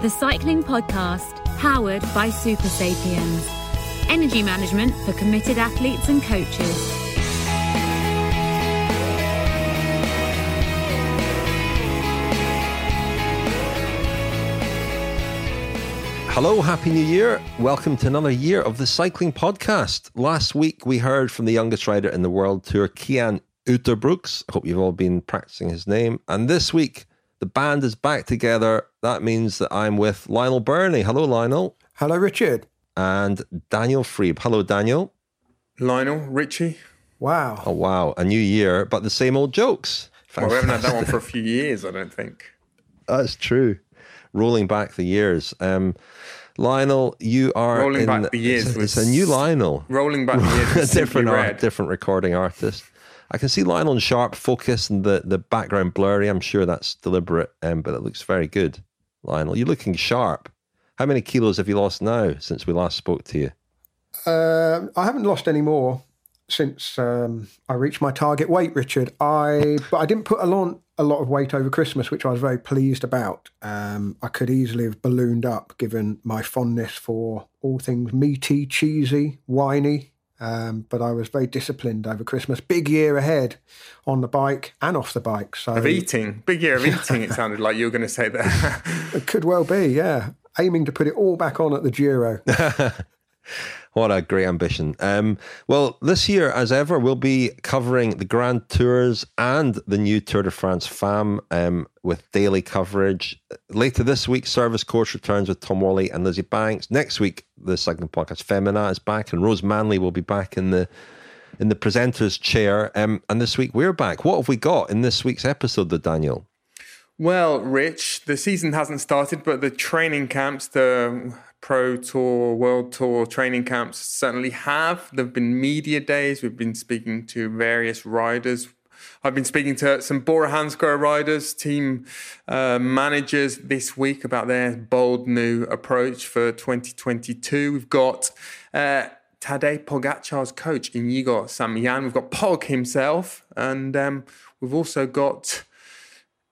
the cycling podcast powered by Super Sapiens. Energy management for committed athletes and coaches. Hello, Happy New Year. Welcome to another year of the Cycling Podcast. Last week we heard from the youngest rider in the World Tour, Cian Uijtdebroeks. I hope you've all been practicing his name. And this week the band is back together. That means that I'm with Lionel Birnie. Hello, Lionel. Hello, Richard. And Daniel Friebe. Hello, Daniel. Lionel, Richie. Wow. Oh, wow. A new year, but the same old jokes. Well, we haven't had that one for a few years, I don't think. That's true. Rolling back the years. Um, Lionel, you are rolling in, back the years. It's, it's a new Lionel. Rolling back the years. different art, different recording artist. I can see Lionel Sharp focus and the, the background blurry. I'm sure that's deliberate, um, but it looks very good. Lionel, you're looking sharp. How many kilos have you lost now since we last spoke to you? Uh, I haven't lost any more since um, I reached my target weight, Richard. I but I didn't put a lot, a lot of weight over Christmas, which I was very pleased about. Um, I could easily have ballooned up, given my fondness for all things meaty, cheesy, winey, um, but I was very disciplined over Christmas. Big year ahead on the bike and off the bike. So of eating, big year of eating. it sounded like you were going to say that. it could well be, yeah. Aiming to put it all back on at the Giro. What a great ambition. Um, well, this year, as ever, we'll be covering the Grand Tours and the new Tour de France Femmes um, with daily coverage. Later this week, Service Course returns with Tom Whalley and Lizzie Banks. Next week, the cycling podcast Femina is back, and Rose Manley will be back in the in the presenter's chair. Um, and this week, we're back. What have we got in this week's episode, the Daniel? Well, Rich, the season hasn't started, but the training camps, the Pro Tour, World Tour training camps certainly have. There have been media days. We've been speaking to various riders. I've been speaking to some Bora Hansgrohe riders, team uh, managers this week about their bold new approach for 2022. We've got uh, Tadej Pogacar's coach, Inigo San Millán. We've got Pog himself, and um, we've also got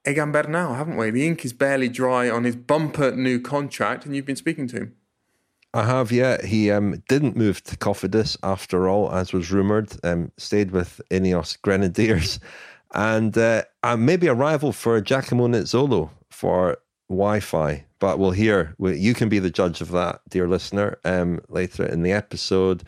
Egan Bernal, haven't we? The ink is barely dry on his bumper new contract, and you've been speaking to him. I have, yeah. He um, didn't move to Cofidis after all, as was rumoured. Um, stayed with Ineos Grenadiers, and uh, maybe a rival for Giacomo Nizzolo for Wi-Fi. But we'll hear. You can be the judge of that, dear listener, um, later in the episode.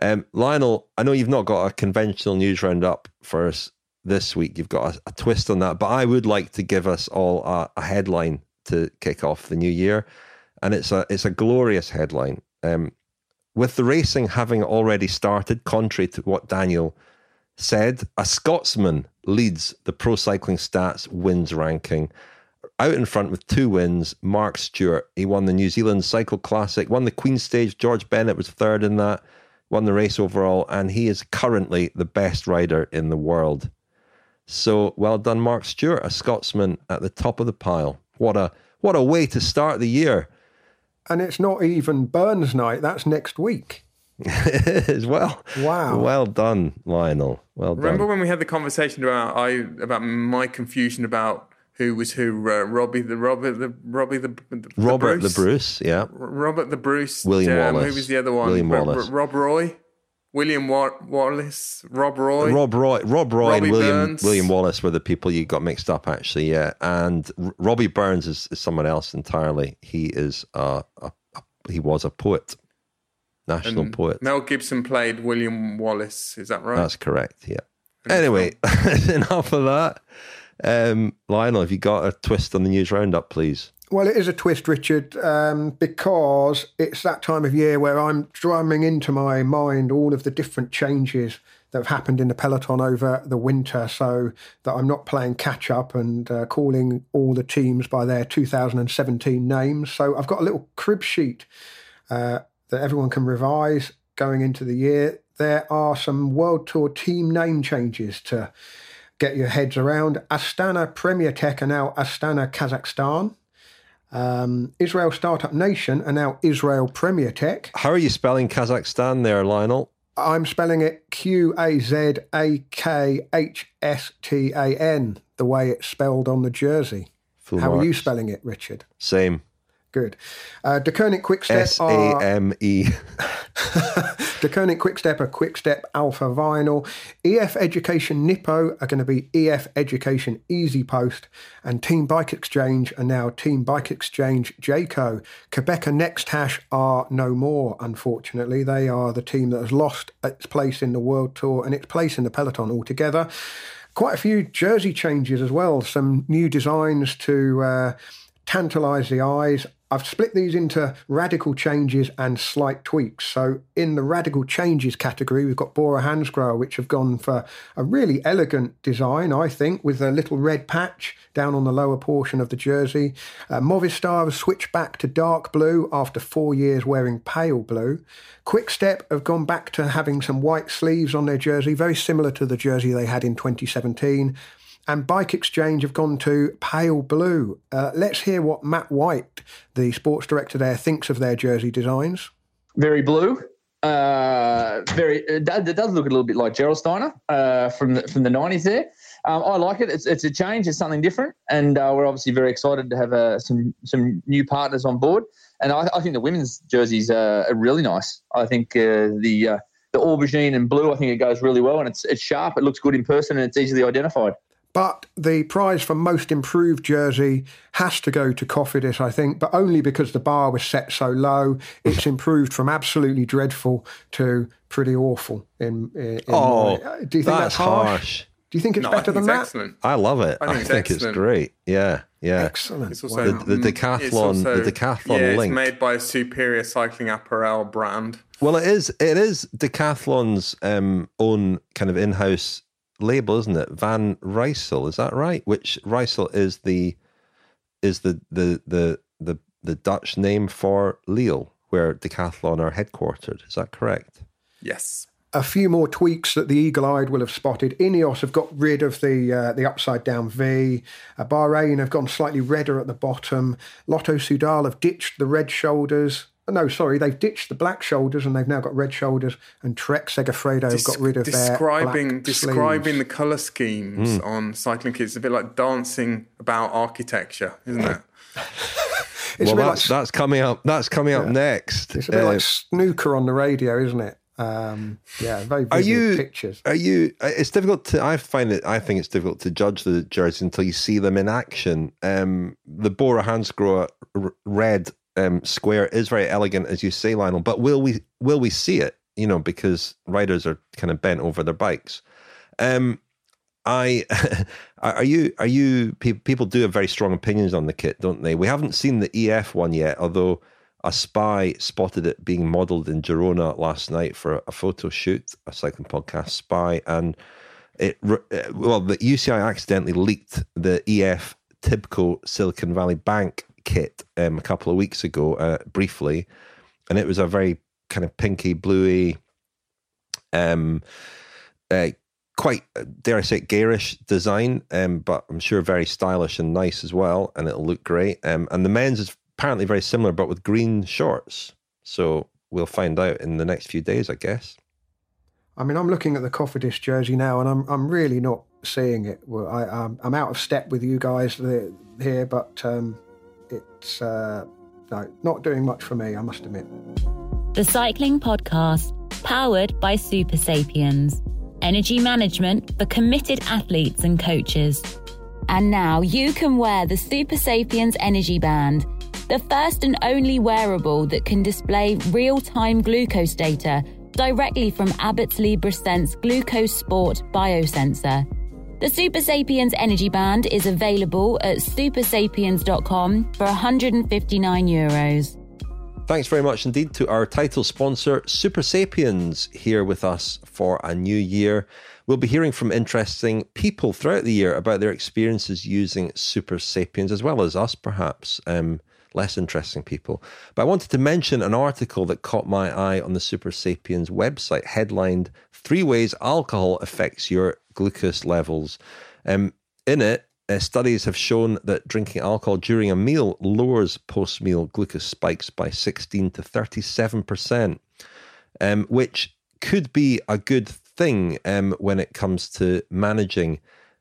Um, Lionel, I know you've not got a conventional news roundup for us this week. You've got a, a, twist on that, but I would like to give us all a, a, headline to kick off the new year, and it's a it's a glorious headline. Um, with the racing having already started, contrary to what Daniel said, a Scotsman leads the pro cycling stats wins ranking. Out in front with two wins, Mark Stewart. He won the New Zealand Cycle Classic, won the Queen Stage. George Bennett was third in that, won the race overall, and he is currently the best rider in the world. So well done, Mark Stewart, a Scotsman at the top of the pile. What a what a way to start the year. And it's not even Burns night, that's next week. as well. Wow. Well done, Lionel. Well done. Remember when we had the conversation about I about my confusion about who was who? Uh, Robbie the Robert the Robbie the, the Robert Bruce? the Bruce, yeah. Robert the Bruce. William um, Wallace. Who was the other one? William Wallace. Rob Roy. William Wallace, Rob Roy, Rob Roy, Rob Roy, Robbie and William Burns. William Wallace were the people you got mixed up actually. Yeah, and R- Robbie Burns is, is someone else entirely. He is a, a, a he was a poet, national and poet. Mel Gibson played William Wallace. Is that right? That's correct. Yeah. Anyway, enough of that. Um, Lionel, have you got a twist on the news roundup, please? Well, it is a twist, Richard, um, because it's that time of year where I'm drumming into my mind all of the different changes that have happened in the peloton over the winter, so that I'm not playing catch up and uh, calling all the teams by their 2017 names. So I've got a little crib sheet uh, that everyone can revise going into the year. There are some World Tour team name changes to get your heads around. Astana Premier Tech are now Astana Kazakhstan. Um, Israel Startup Nation are now Israel Premier Tech. How are you spelling Kazakhstan there, Lionel? I'm spelling it Q A Z A K H S T A N, the way it's spelled on the jersey. Full How are you spelling it, Richard? Same. Good. Uh, Deceuninck Quickstep S A M E. Deceuninck Quickstep are Quickstep Alpha Vinyl. EF Education Nippo are going to be EF Education Easy Post. And Team Bike Exchange are now Team Bike Exchange Jayco. Qhubeka Next Hash are no more, unfortunately. They are the team that has lost its place in the World Tour and its place in the peloton altogether. Quite a few jersey changes as well, some new designs to. Uh, tantalise the eyes I've split these into radical changes and slight tweaks. So in the radical changes category, we've got Bora Hansgrohe, which have gone for a really elegant design, I think, with a little red patch down on the lower portion of the jersey. Uh, Movistar have switched back to dark blue after four years wearing pale blue. Quickstep have gone back to having some white sleeves on their jersey, very similar to the jersey they had in 2017 and Bike Exchange have gone to pale blue. Uh, let's hear what Matt White, the sports director there, thinks of their jersey designs. Very blue. Uh, very. It does, look a little bit like Gerolsteiner uh, from the from the nineties. There, um, I like it. It's, it's a change. It's something different, and uh, we're obviously very excited to have uh, some some new partners on board. And I, I think the women's jerseys are really nice. I think uh, the the aubergine and blue. I think it goes really well, and it's it's sharp. It looks good in person, and it's easily identified. But the prize for most improved jersey has to go to Cofidis, I think, but only because the bar was set so low. It's improved from absolutely dreadful to pretty awful. In, in oh, my, do you think that's, that's harsh? harsh? Do you think it's no, better than that? Excellent. I love it. I think, I it's, think it's, great. Yeah, yeah. Excellent. It's also, the, the, decathlon, also, the decathlon yeah, link. It's made by a superior cycling apparel brand. Well, it is. It is Decathlon's um, own kind of in-house label, isn't it? Van Rysel, is that right? Which Rysel is the is the the the the, the Dutch name for Lille, where Decathlon are headquartered. Is that correct? Yes. A few more tweaks that the eagle-eyed will have spotted. Ineos have got rid of the uh, the upside down V. Uh, Bahrain have gone slightly redder at the bottom. Lotto Soudal have ditched the red shoulders no, sorry, they've ditched the black shoulders and they've now got red shoulders. And Trek Segafredo have got rid of describing, their describing sleeves. the color schemes mm. on cycling kits. It's a bit like dancing about architecture, isn't it? well, that's, like, that's coming up. That's coming up next. It's a bit uh, like snooker on the radio, isn't it? Um, yeah, very are you, pictures. Are you? It's difficult to. I find it. I think it's difficult to judge the jerseys until you see them in action. Um, the Bora Hansgrohe red um, square is very elegant, as you say, Lionel. But will we will we see it? You know, because riders are kind of bent over their bikes. Um, I are you are you people do have very strong opinions on the kit, don't they? We haven't seen the EF one yet, although a spy spotted it being modelled in Girona last night for a photo shoot, a cycling podcast spy, and it uh, well the UCI accidentally leaked the EF Tibco Silicon Valley Bank kit um, a couple of weeks ago, uh, briefly, and it was a very kind of pinky, bluey, um, uh, quite dare I say garish design, um, but I'm sure very stylish and nice as well, and it'll look great. Um, and the men's is apparently very similar, but with green shorts. So we'll find out in the next few days, I guess. I mean, I'm looking at the Cofidis jersey now, and I'm I'm really not seeing it. I, I'm, I'm out of step with you guys here, but um, it's uh, no, not doing much for me, I must admit. The Cycling Podcast, powered by Super Sapiens, energy management for committed athletes and coaches. And now you can wear the Super Sapiens Energy Band, the first and only wearable that can display real time glucose data directly from Abbott's Libre Glucose Sport biosensor the Super Sapiens Energy Band is available at supersapiens.com for 159 euros. Thanks very much indeed to our title sponsor, Super Sapiens, here with us for a new year. We'll be hearing from interesting people throughout the year about their experiences using Super Sapiens, as well as us, perhaps. Um, less interesting people. But I wanted to mention an article that caught my eye on the Super Sapiens website, headlined Three Ways Alcohol Affects Your Glucose Levels. Um, in it, uh, studies have shown that drinking alcohol during a meal lowers post meal glucose spikes by 16 to 37%, um, which could be a good thing um, when it comes to managing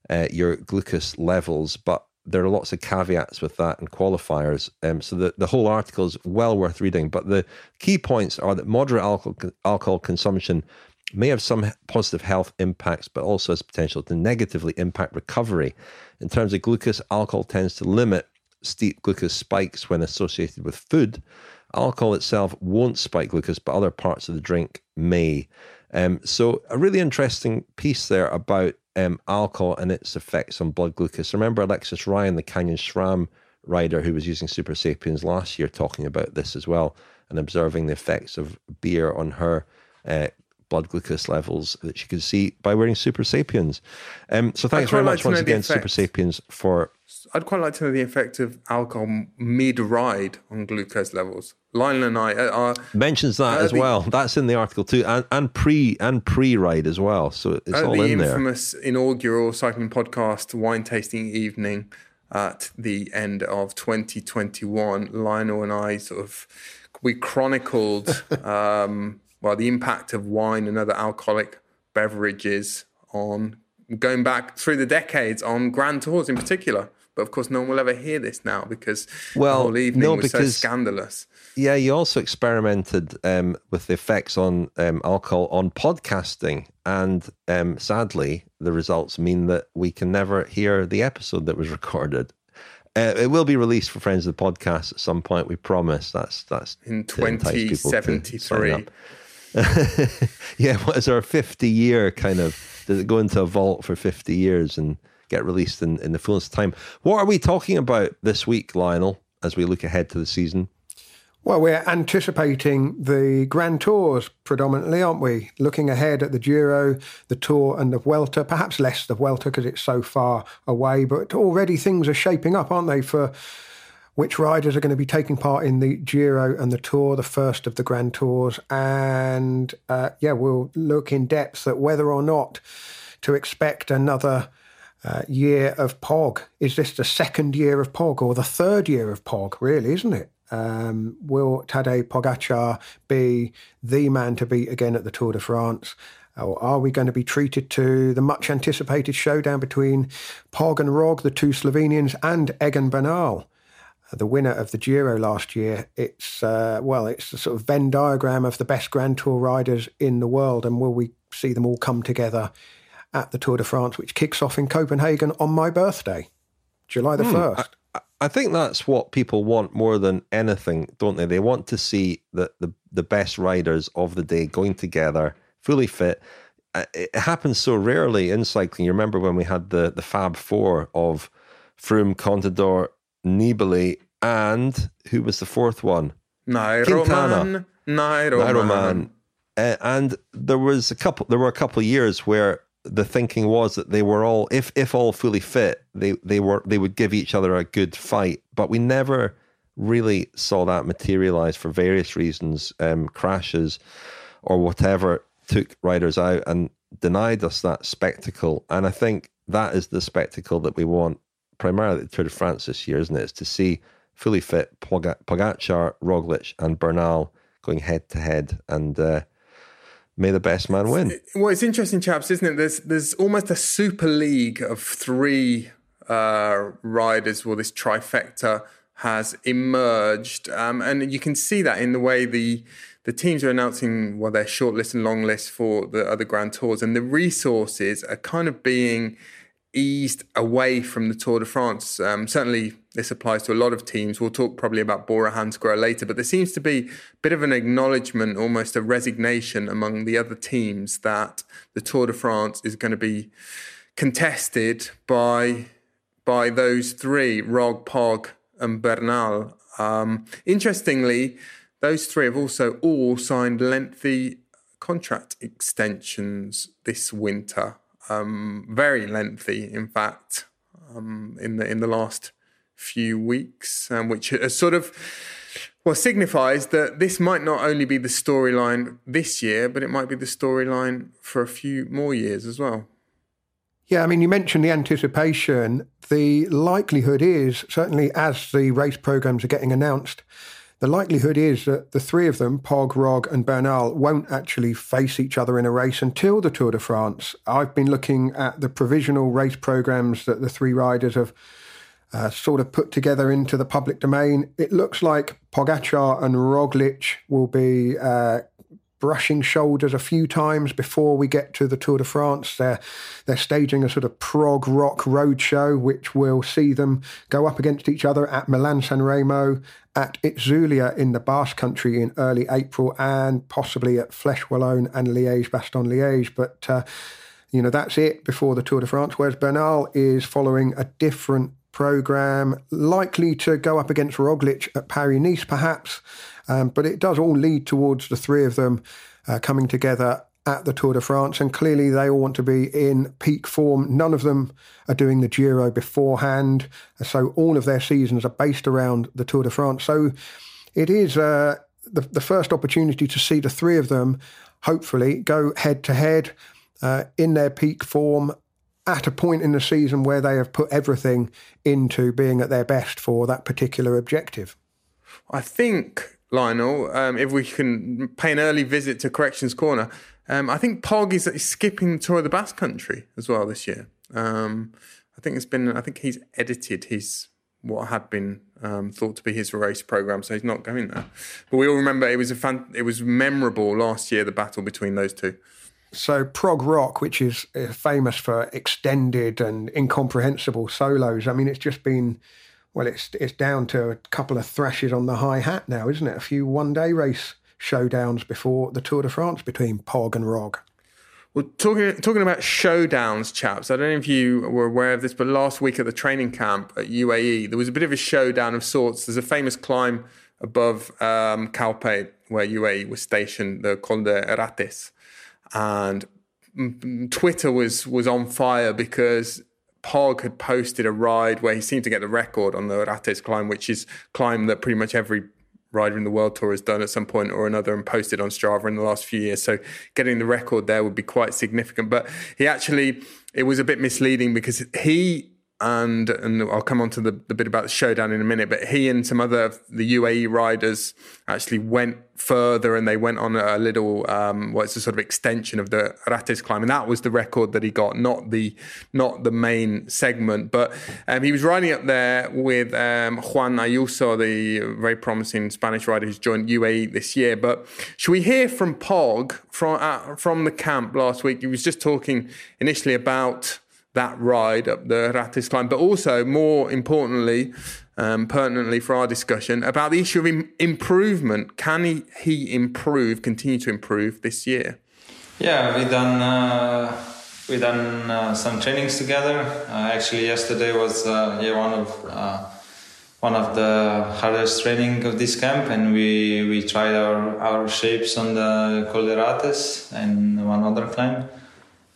uh, your glucose levels. But there are lots of caveats with that and qualifiers. Um, so the, the whole article is well worth reading. But the key points are that moderate alcohol, alcohol consumption may have some positive health impacts, but also has potential to negatively impact recovery. In terms of glucose, alcohol tends to limit steep glucose spikes when associated with food. Alcohol itself won't spike glucose, but other parts of the drink may. Um, so, a really interesting piece there about um, alcohol and its effects on blood glucose. Remember Alexis Ryan, the Canyon SRAM rider who was using Super Sapiens last year, talking about this as well and observing the effects of beer on her uh, blood glucose levels that she could see by wearing Super Sapiens. Um, so thanks very much once again, Super Sapiens, for. I'd quite like to know the effect of alcohol mid ride on glucose levels. Lionel and I are mentions that as the, well. That's in the article too, and, and pre and pre ride as well. So it's all the in there. The infamous inaugural cycling podcast wine tasting evening at the end of 2021, Lionel and I sort of we chronicled um, well, the impact of wine and other alcoholic beverages on going back through the decades on grand tours in particular. But of course, no one will ever hear this now because well, the whole evening no, was because, so scandalous. Yeah, you also experimented um, with the effects on um, alcohol on podcasting, and um, sadly, the results mean that we can never hear the episode that was recorded. Uh, it will be released for friends of the podcast at some point. We promise. That's that's in twenty seventy three. yeah, what is our 50 year kind of? Does it go into a vault for 50 years and get released in, in the fullness of time? What are we talking about this week, Lionel, as we look ahead to the season? Well, we're anticipating the Grand Tours predominantly, aren't we? Looking ahead at the Giro, the Tour, and the Vuelta, Perhaps less the Vuelta because it's so far away, but already things are shaping up, aren't they, for which riders are going to be taking part in the Giro and the Tour, the first of the Grand Tours. And uh, yeah, we'll look in depth at whether or not to expect another uh, year of POG. Is this the second year of POG or the third year of POG, really, isn't it? Um, will Tadej Pogacar be the man to beat again at the Tour de France? Or are we going to be treated to the much anticipated showdown between Pog and Rog, the two Slovenians, and Egan Bernal? The winner of the Giro last year. It's uh, well, it's a sort of Venn diagram of the best Grand Tour riders in the world, and will we see them all come together at the Tour de France, which kicks off in Copenhagen on my birthday, July the hmm, first. I, I think that's what people want more than anything, don't they? They want to see the, the, the best riders of the day going together, fully fit. Uh, it happens so rarely in cycling. You remember when we had the, the Fab Four of Froome, Contador, Nibali, and who was the fourth one? Nairoman. Nairoman. Uh, and there was a couple. There were a couple of years where the thinking was that they were all, if if all fully fit, they they were they would give each other a good fight. But we never really saw that materialize for various reasons. Um, crashes or whatever took riders out and denied us that spectacle. And I think that is the spectacle that we want primarily the Tour de France this year, isn't it? Is to see fully fit Pogacar, Roglic, and Bernal going head to head, and uh, may the best man win. Well, it's interesting, chaps, isn't it? There's there's almost a super league of three uh, riders. Well, this trifecta has emerged, um, and you can see that in the way the the teams are announcing well their short list and long list for the other Grand Tours, and the resources are kind of being eased away from the Tour de France. Um, certainly, this applies to a lot of teams. We'll talk probably about Bora Hansgrohe later, but there seems to be a bit of an acknowledgement, almost a resignation among the other teams that the Tour de France is going to be contested by by those three: Rog, Pog, and Bernal. Um, interestingly, those three have also all signed lengthy contract extensions this winter um, very lengthy, in fact, um, in the in the last few weeks, um, which sort of well signifies that this might not only be the storyline this year, but it might be the storyline for a few more years as well. Yeah, I mean, you mentioned the anticipation. The likelihood is certainly as the race programs are getting announced the likelihood is that the three of them, Pog, Rog, and Bernal, won't actually face each other in a race until the Tour de France. I've been looking at the provisional race programs that the three riders have uh, sort of put together into the public domain. It looks like Pogacar and Roglic will be uh, brushing shoulders a few times before we get to the Tour de France. They're, they're staging a sort of prog rock roadshow, which will see them go up against each other at Milan San Remo, at Itzulia in the Basque Country in early April, and possibly at Flèche Wallonne and Liège Bastogne Liège. But uh, you know that's it before the Tour de France. Whereas Bernal is following a different program, likely to go up against Roglic at Paris Nice, perhaps. Um, but it does all lead towards the three of them uh, coming together at the Tour de France, and clearly they all want to be in peak form. None of them are doing the Giro beforehand, so all of their seasons are based around the Tour de France. So it is uh, the, the first opportunity to see the three of them, hopefully, go head to head uh, in their peak form at a point in the season where they have put everything into being at their best for that particular objective. I think, Lionel, um, if we can pay an early visit to Corrections Corner, um, I think Pog is skipping the Tour of the Basque Country as well this year. Um, I think it's been, I think he's edited his what had been um, thought to be his race program, so he's not going there. But we all remember it was a fan, it was memorable last year the battle between those two. So prog rock, which is uh, famous for extended and incomprehensible solos. I mean, it's just been well, it's it's down to a couple of thrashes on the hi hat now, isn't it? A few one day race showdowns before the Tour de France between Pog and Rog. Well, talking talking about showdowns, chaps. I don't know if you were aware of this, but last week at the training camp at UAE, there was a bit of a showdown of sorts. There's a famous climb above um, Calpe where UAE was stationed, the Col de and Twitter was was on fire because Pog had posted a ride where he seemed to get the record on the Rates climb, which is climb that pretty much every rider in the world tour has done at some point or another and posted on Strava in the last few years. So getting the record there would be quite significant. But he actually it was a bit misleading because he and and I'll come on to the, the bit about the showdown in a minute. But he and some other the UAE riders actually went further and they went on a little um, what's well, a sort of extension of the Rates climb, and that was the record that he got, not the not the main segment. But um, he was riding up there with um, Juan Ayuso, the very promising Spanish rider who's joined UAE this year. But should we hear from Pog from uh, from the camp last week? He was just talking initially about that ride up the Rates climb, but also more importantly, um, pertinently for our discussion about the issue of Im- improvement. Can he, he improve, continue to improve this year? Yeah, we done uh, we done uh, some trainings together. Uh, actually, yesterday was uh, yeah one of uh, one of the hardest training of this camp, and we we tried our our shapes on the Col de and one other climb,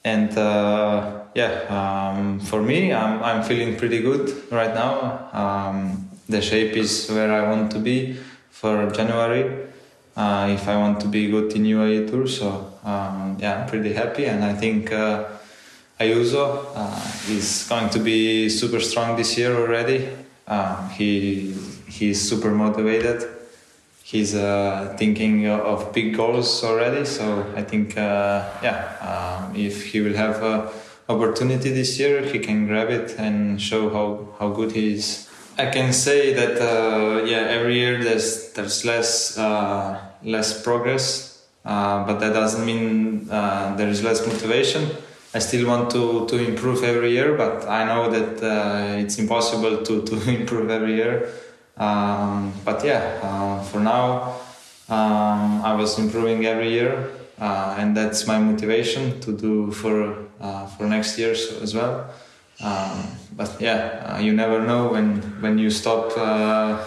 and uh, yeah, um, for me, I'm, I'm feeling pretty good right now. Um, the shape is where I want to be for January. Uh, if I want to be good in UAE Tour, so um, yeah, I'm pretty happy, and I think uh, Ayuso uh, is going to be super strong this year already. Uh, he he's super motivated. He's uh, thinking of big goals already, so I think uh, yeah, um, if he will have opportunity this year, he can grab it and show how, how good he is. I can say that uh, yeah, every year there's there's less uh, less progress, uh, but that doesn't mean uh, there is less motivation. I still want to, to improve every year, but I know that uh, it's impossible to, to improve every year. Um, but yeah, uh, for now, um, I was improving every year, and that's my motivation to do for for next year as well. Um, but yeah, uh, you never know when when you stop uh,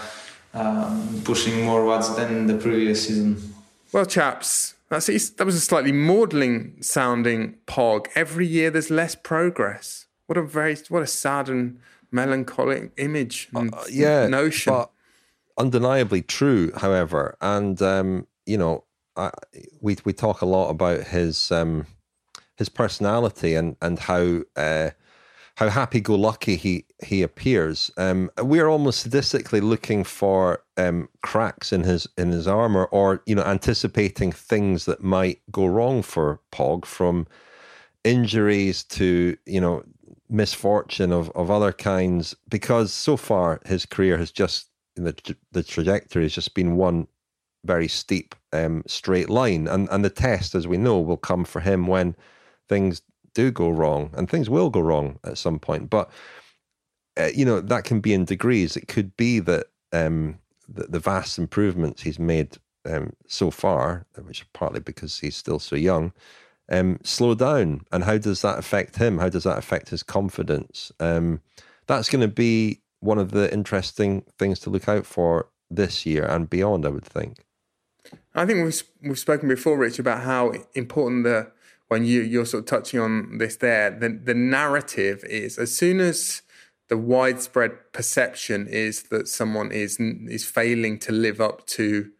um, pushing more watts than the previous season. Well, chaps, that's that was a slightly maudling sounding pog. Every year there's less progress. What a very what a sad and melancholic image and uh, yeah, notion. But undeniably true, however, and um, you know, I, we we talk a lot about his um, his personality and and how uh, how happy go lucky he he appears. Um, we're almost sadistically looking for um, cracks in his in his armor, or you know, anticipating things that might go wrong for Pog from injuries to you know misfortune of, of other kinds because so far his career has just the the trajectory has just been one very steep um, straight line and and the test as we know will come for him when things do go wrong and things will go wrong at some point but uh, you know that can be in degrees it could be that um, the, the vast improvements he's made um, so far which are partly because he's still so young um, slow down. And how does that affect him? How does that affect his confidence? Um, that's going to be one of the interesting things to look out for this year and beyond, I would think. I think we've, we've spoken before, Rich, about how important the when you you're sort of touching on this there, the the narrative is as soon as the widespread perception is that someone is is failing to live up to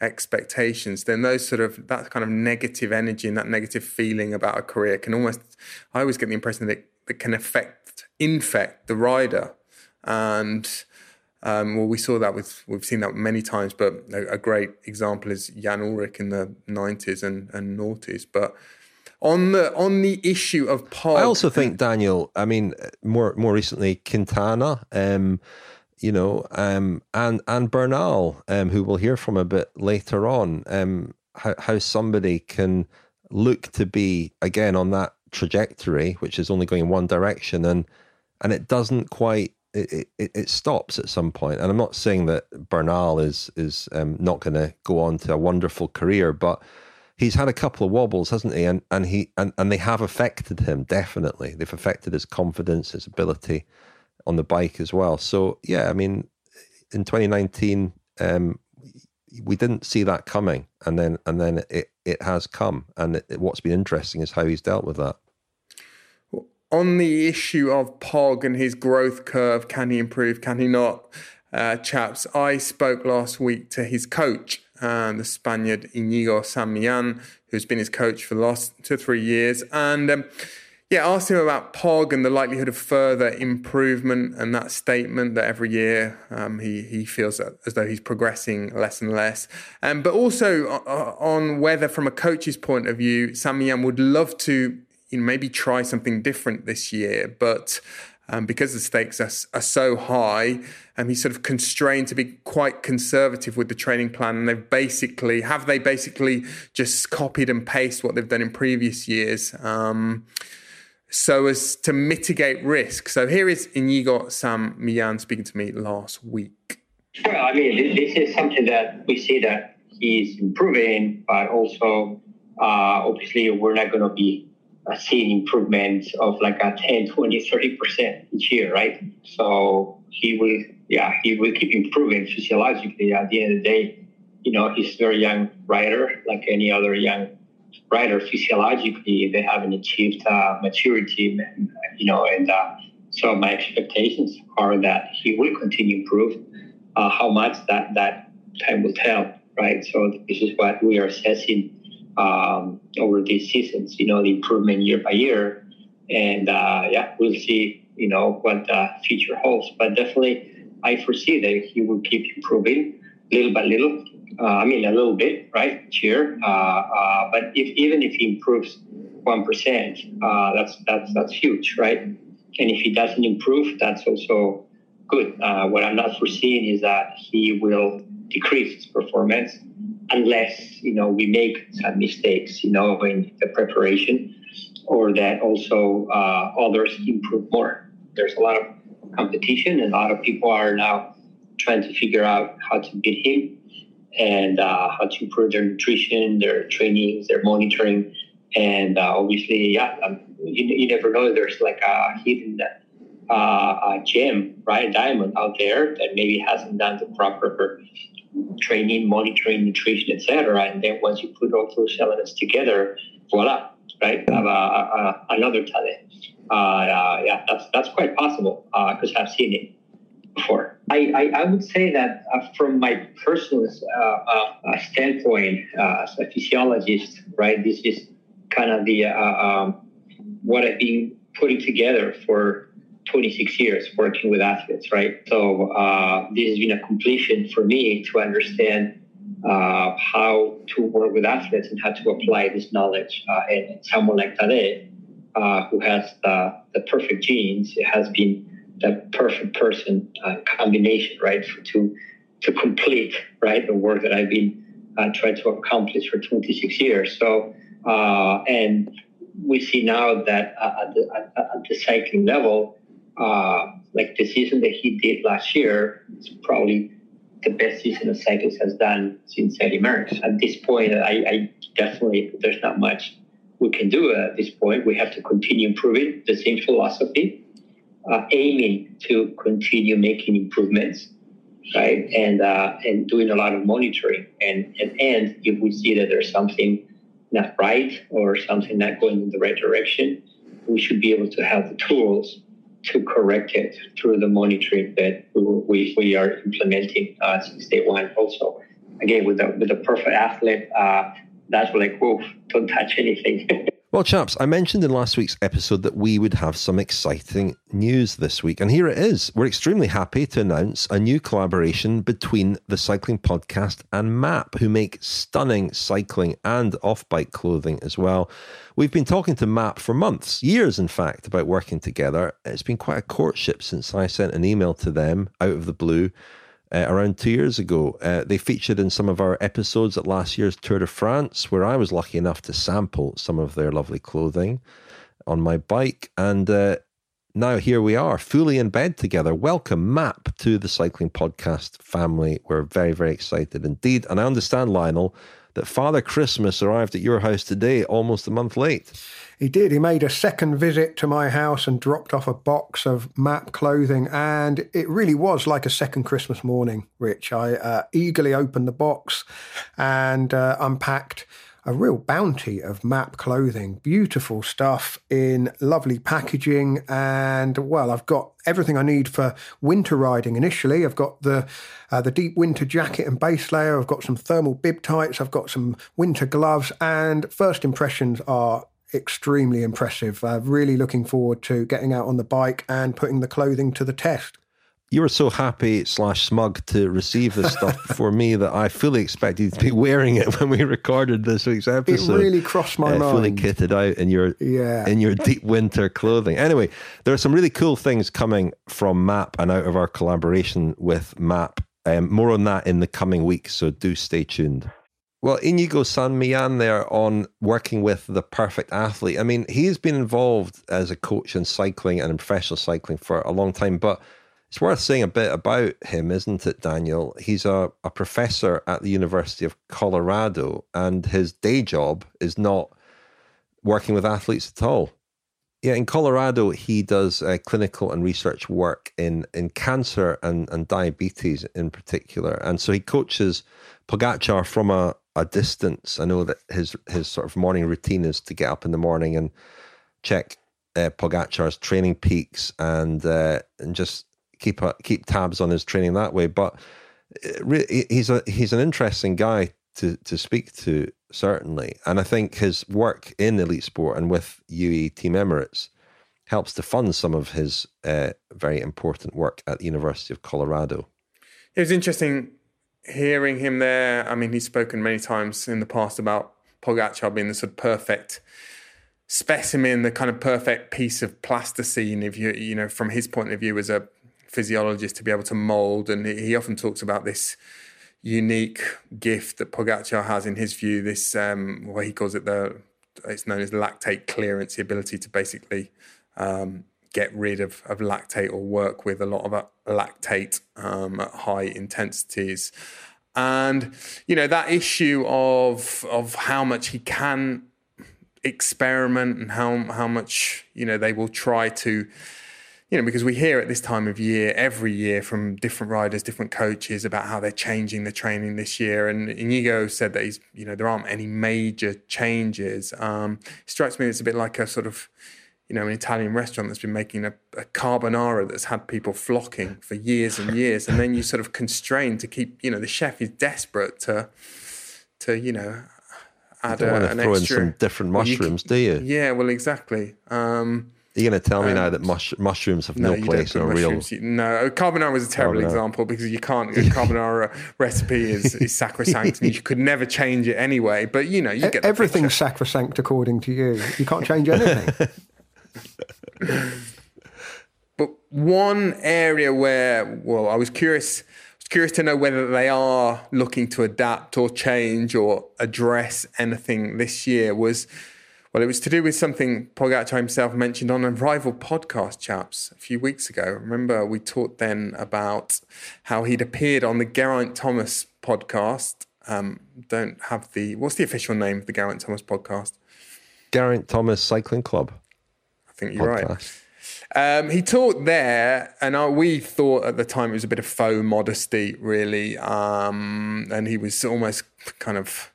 expectations, then those sort of that kind of negative energy and that negative feeling about a career can almost I always get the impression that it, can affect infect the rider. And um, well, we saw that with we've seen that many times, but a, a great example is Jan Ullrich in the nineties and, and noughties. But on the on the issue of Pog, I also think Daniel. I mean, more more recently, Quintana. Um, you know, um, and and Bernal, um, who we'll hear from a bit later on, um, how how somebody can look to be again on that trajectory, which is only going in one direction, and and it doesn't quite. It, it, it stops at some point, and I'm not saying that Bernal is is um, not going to go on to a wonderful career, but he's had a couple of wobbles, hasn't he? And and he and, and they have affected him definitely. They've affected his confidence, his ability on the bike as well. So yeah, I mean, in 2019, um, we didn't see that coming, and then and then it it has come. And it, what's been interesting is how he's dealt with that. On the issue of Pog and his growth curve, can he improve? Can he not? Uh, chaps, I spoke last week to his coach, uh, the Spaniard Inigo San Millán, who's been his coach for the last two or three years, and. Um, yeah, asked him about POG and the likelihood of further improvement, and that statement that every year um, he he feels as though he's progressing less and less. Um, but also uh, uh, on whether, from a coach's point of view, San Millán would love to you know, maybe try something different this year, but um, because the stakes are, are so high, um, he's sort of constrained to be quite conservative with the training plan. And they've basically have they basically just copied and pasted what they've done in previous years. Um, so as to mitigate risk. So here is Inigo San Millán speaking to me last week. Well, I mean, this is something that we see that he's improving, but also uh, obviously we're not going to be seeing improvements of like a 10, 20, 30% each year, right? So he will, yeah, he will keep improving physiologically. At the end of the day, you know, he's a very young rider, like any other young rider physiologically they haven't achieved uh, maturity, you know, and uh, so my expectations are that he will continue to improve. Uh, how much that that time will tell, right? So this is what we are assessing um, over these seasons. You know, the improvement year by year, and uh, yeah, we'll see. You know what the future holds, but definitely I foresee that he will keep improving little by little uh, I mean, a little bit, right? Sure. Uh, uh, but if even if he improves one percent, that's that's that's huge, right? And if he doesn't improve, that's also good. what I'm not foreseeing is that he will decrease his performance unless you know we make some mistakes, you know, in the preparation, or that also uh, others improve more. There's a lot of competition, and a lot of people are now trying to figure out how to beat him and uh, how to improve their nutrition, their trainings, their monitoring, and uh, obviously, yeah, um, you, you never know. There's like a hidden uh, a gem, right, a diamond out there that maybe hasn't done the proper training, monitoring, nutrition, etc. And then once you put all those elements together, voila, right, have a, a, another talent. Uh, uh, yeah, that's that's quite possible because uh, I've seen it before. I, I, I would say that uh, from my personal uh, standpoint as a physiologist, right, this is kind of the um, what I've been putting together for 26 years working with athletes, right? So uh, this has been a completion for me to understand how to work with athletes and how to apply this knowledge. and someone like uh, who has the, the perfect genes has been the perfect person uh, combination, right, for, to to complete right the work that I've been uh, trying to accomplish for 26 years. So, uh, and we see now that uh, at, the, at, the, cycling level, uh, like the season that he did last year is probably the best season a cyclist has done since Eddy Merckx. At this point, I, I definitely there's not much we can do at this point. We have to continue improving the same philosophy, uh, aiming to continue making improvements, right? And uh, and doing a lot of monitoring. And, and and if we see that there's something not right or something not going in the right direction, we should be able to have the tools to correct it through the monitoring that we, we are implementing uh, since day one. Also, again, with the with the perfect athlete, uh, that's like, whoa, don't touch anything. Well, chaps, I mentioned in last week's episode that we would have some exciting news this week, and here it is. We're extremely happy to announce a new collaboration between the Cycling Podcast and MAAP, who make stunning cycling and off bike clothing as well. We've been talking to MAAP for months, years in fact, about working together. It's been quite a courtship since I sent an email to them out of the blue uh, around two years ago. Uh, they featured in some of our episodes at last year's Tour de France, where I was lucky enough to sample some of their lovely clothing on my bike. And uh, now here we are, fully in bed together. Welcome, MAAP, to the Cycling Podcast family. We're very, very excited indeed. And I understand, Lionel, that Father Christmas arrived at your house today, almost a month late. He did. He made a second visit to my house and dropped off a box of MAAP clothing. And it really was like a second Christmas morning, Rich. I uh, eagerly opened the box and uh, unpacked a real bounty of MAAP clothing, beautiful stuff in lovely packaging. And well, I've got everything I need for winter riding initially. I've got the uh, the deep winter jacket and base layer. I've got some thermal bib tights. I've got some winter gloves. And first impressions are extremely impressive. Uh, really looking forward to getting out on the bike and putting the clothing to the test you were so happy slash smug to receive this stuff for me that I fully expected to be wearing it when we recorded this week's episode. It really crossed my uh, mind. Fully kitted out in your yeah. in your deep winter clothing. Anyway, there are some really cool things coming from MAAP and out of our collaboration with MAAP. Um, more on that in the coming weeks, so do stay tuned. Well, Inigo San Millan there on working with the perfect athlete. I mean, he's been involved as a coach in cycling and in professional cycling for a long time, but it's worth saying a bit about him, isn't it, Daniel? He's a, a professor at the University of Colorado, and his day job is not working with athletes at all. Yeah, in Colorado, he does uh, clinical and research work in, in cancer and, and diabetes in particular. And so he coaches Pogacar from a, a distance. I know that his, his sort of morning routine is to get up in the morning and check uh, Pogacar's training peaks and uh, and just keep keep tabs on his training that way. But uh, he's a he's an interesting guy to to speak to certainly, and I think his work in elite sport and with UAE Team Emirates helps to fund some of his uh, very important work at the University of Colorado. It was interesting hearing him there. I mean, he's spoken many times in the past about Pogacar being the sort of perfect specimen, the kind of perfect piece of plasticine, if you you know, from his point of view as a physiologist to be able to mold. And he often talks about this unique gift that Pogacar has in his view. This um, what he calls it the it's known as lactate clearance, the ability to basically um, get rid of, of lactate or work with a lot of uh, lactate um, at high intensities. And you know that issue of of how much he can experiment and how how much you know they will try to you know, because we hear at this time of year, every year from different riders, different coaches about how they're changing the training this year. And Inigo said that he's, you know, there aren't any major changes. Um, strikes me it's a bit like a sort of, you know, an Italian restaurant that's been making a, a carbonara that's had people flocking for years and years. And then you sort of constrain to keep, you know, the chef is desperate to, to, you know, add you a, want to throw extra, in some different mushrooms, well, you, do you? Yeah, well, exactly. Um, you're going to tell me um, now that mush, mushrooms have no, no place in a real. No, carbonara was a terrible carbonara. example because you can't. A carbonara recipe is, is sacrosanct, and you could never change it anyway. But you know, you get everything's sacrosanct according to you. You can't change anything. but one area where, well, I was curious curious to know whether they are looking to adapt or change or address anything this year was well it was to do with something Pogacar himself mentioned on a rival podcast chaps a few weeks ago. Remember we talked then about how he'd appeared on the Geraint Thomas podcast. Um, don't have the what's the official name of the Geraint Thomas podcast? Geraint Thomas Cycling Club think you're podcast. right um, he talked there, and I, we thought at the time it was a bit of faux modesty, really. Um, and he was almost kind of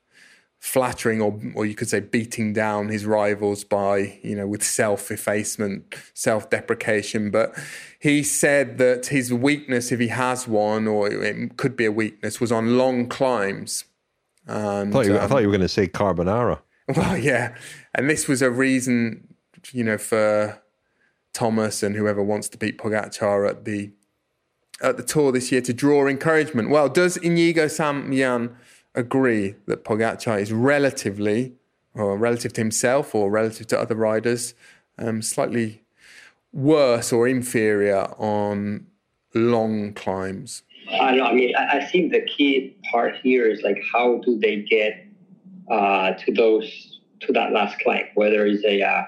flattering, or or you could say beating down his rivals by, you know, with self effacement, self deprecation. But he said that his weakness, if he has one, or it could be a weakness, was on long climbs. And, I, thought you, um, I thought you were going to say carbonara. Well, yeah, and this was a reason, you know, for Thomas and whoever wants to beat Pogacar at the at the tour this year to draw encouragement. Well, does Inigo Millán agree that Pogacar is relatively, or relative to himself or relative to other riders, um, slightly worse or inferior on long climbs? I know. I mean, I think the key part here is like how do they get uh, to those to that last climb, whether it's a uh,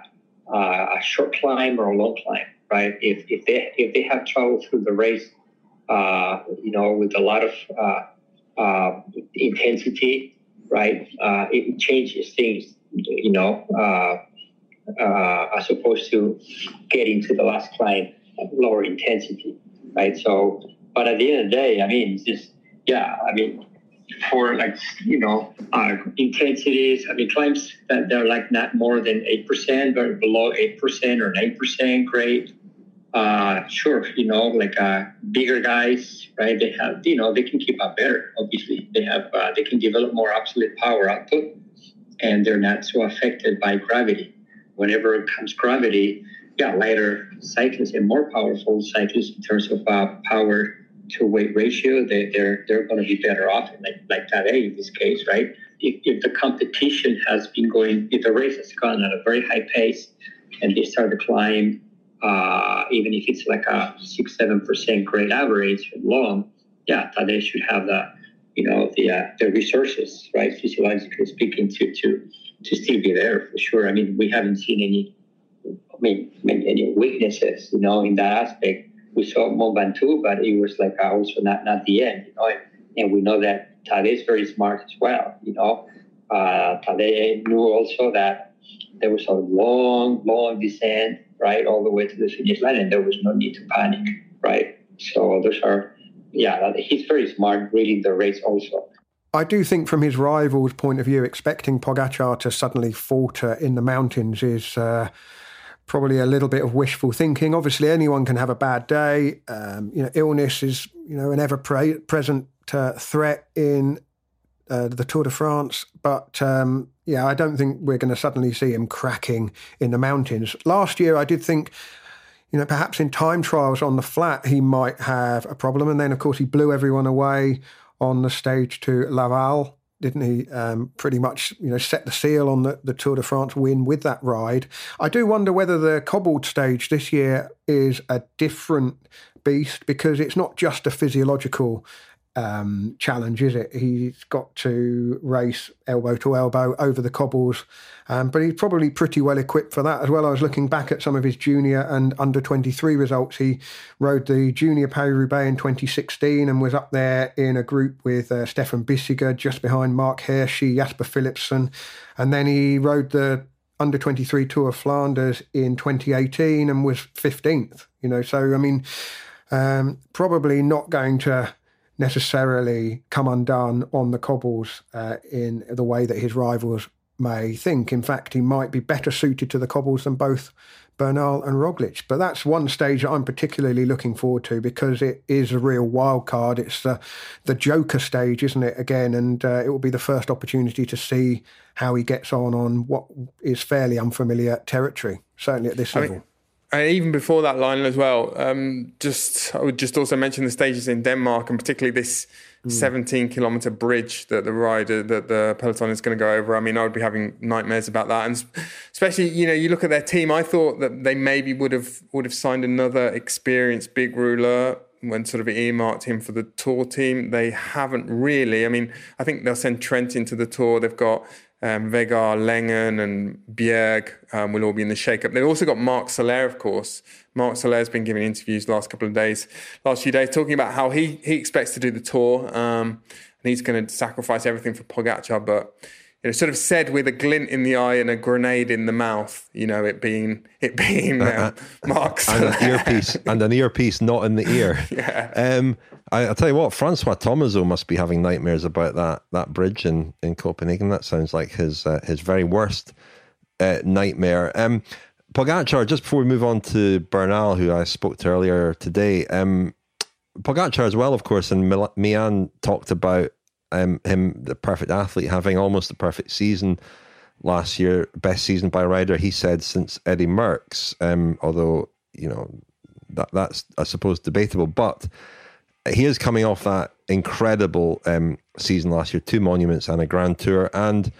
uh, a short climb or a long climb, right? If, if they if they have traveled through the race, uh, you know, with a lot of uh, uh intensity, right? Uh, it changes things, you know, uh, as opposed to getting to the last climb at lower intensity, right? So, but at the end of the day, I mean, it's just yeah, I mean, for like you know uh, intensities. I mean climbs that they're like not more than eight percent, but below eight percent or nine percent, great. Uh, sure, you know, like uh, bigger guys, right? They have, you know, they can keep up better. Obviously, they have, uh, they can develop more absolute power output, and they're not so affected by gravity. Whenever it comes gravity, yeah, lighter cyclists and more powerful cyclists in terms of uh, power to weight ratio, they, they're they're going to be better off, like like Tadej in this case, right? If, if the competition has been going, if the race has gone at a very high pace, and they start to climb, uh, even if it's like a six seven percent grade average long, yeah, Tadej should have the you know the uh, the resources, right, physiologically speaking, to to to still be there for sure. I mean, we haven't seen any, I mean, any weaknesses, you know, in that aspect we saw Mont Ventoux, but it was like also not not the end, you know. And we know that Tadej is very smart as well, you know. Uh, Tadej knew also that there was a long, long descent, right, all the way to the finish line, and there was no need to panic, right. So those are, yeah, he's very smart reading the race also. I do think, from his rival's point of view, expecting Pogacar to suddenly falter in the mountains is. Uh, probably a little bit of wishful thinking. Obviously, anyone can have a bad day. Um, you know, illness is you know an ever pre- present uh, threat in uh, the Tour de France. But um, yeah, I don't think we're going to suddenly see him cracking in the mountains. Last year, I did think. You know, perhaps in time trials on the flat, he might have a problem. And then, of course, he blew everyone away on the stage to Laval didn't he? Um, pretty much, you know, set the seal on the, the Tour de France win with that ride. I do wonder whether the cobbled stage this year is a different beast because it's not just a physiological um, challenge, is it? He's got to race elbow to elbow over the cobbles, um, but he's probably pretty well equipped for that as well. I was looking back at some of his junior and under 23 results. He rode the Junior Paris Roubaix in 2016 and was up there in a group with uh, Stefan Bissegger, just behind Marc Hirschi, Jasper Philipsen. And then he rode the under 23 Tour of Flanders in 2018 and was 15th. You know, so I mean, um, probably not going to necessarily come undone on the cobbles uh, in the way that his rivals may think. In fact, he might be better suited to the cobbles than both Bernal and Roglic. But that's one stage that I'm particularly looking forward to because it is a real wild card. It's the the Joker stage, isn't it? Again, and uh, it will be the first opportunity to see how he gets on on what is fairly unfamiliar territory. Certainly at this I level. Mean, And even before that line as well, um, just I would just also mention the stages in Denmark and particularly this mm. 17 kilometer bridge that the rider that the peloton is going to go over. I mean, I would be having nightmares about that, and especially you know you look at their team. I thought that they maybe would have would have signed another experienced big rouleur when sort of earmarked him for the tour team. They haven't really. I mean, I think they'll send Trentin to the tour. They've got um, Vegard, Laengen, and Bjerg um, will all be in the shake-up. They've also got Marc Soler, of course. Marc Soler's been giving interviews the last couple of days, last few days, talking about how he he expects to do the tour, um, and he's going to sacrifice everything for Pogacar, but know, sort of said with a glint in the eye and a grenade in the mouth. You know, it being it being uh, uh, Mark and an earpiece and an earpiece not in the ear. yeah. Um, I, will tell you what, Francois Thomazeau must be having nightmares about that that bridge in, in Copenhagen. That sounds like his uh, his very worst uh, nightmare. Um, Pogacar, just before we move on to Bernal, who I spoke to earlier today, um, Pogacar as well, of course, and Millán talked about um, him, the perfect athlete, having almost the perfect season last year, best season by a rider. He said since Eddy Merckx, um, although you know that that's I suppose debatable, but he is coming off that incredible um, season last year, two monuments and a Grand Tour, and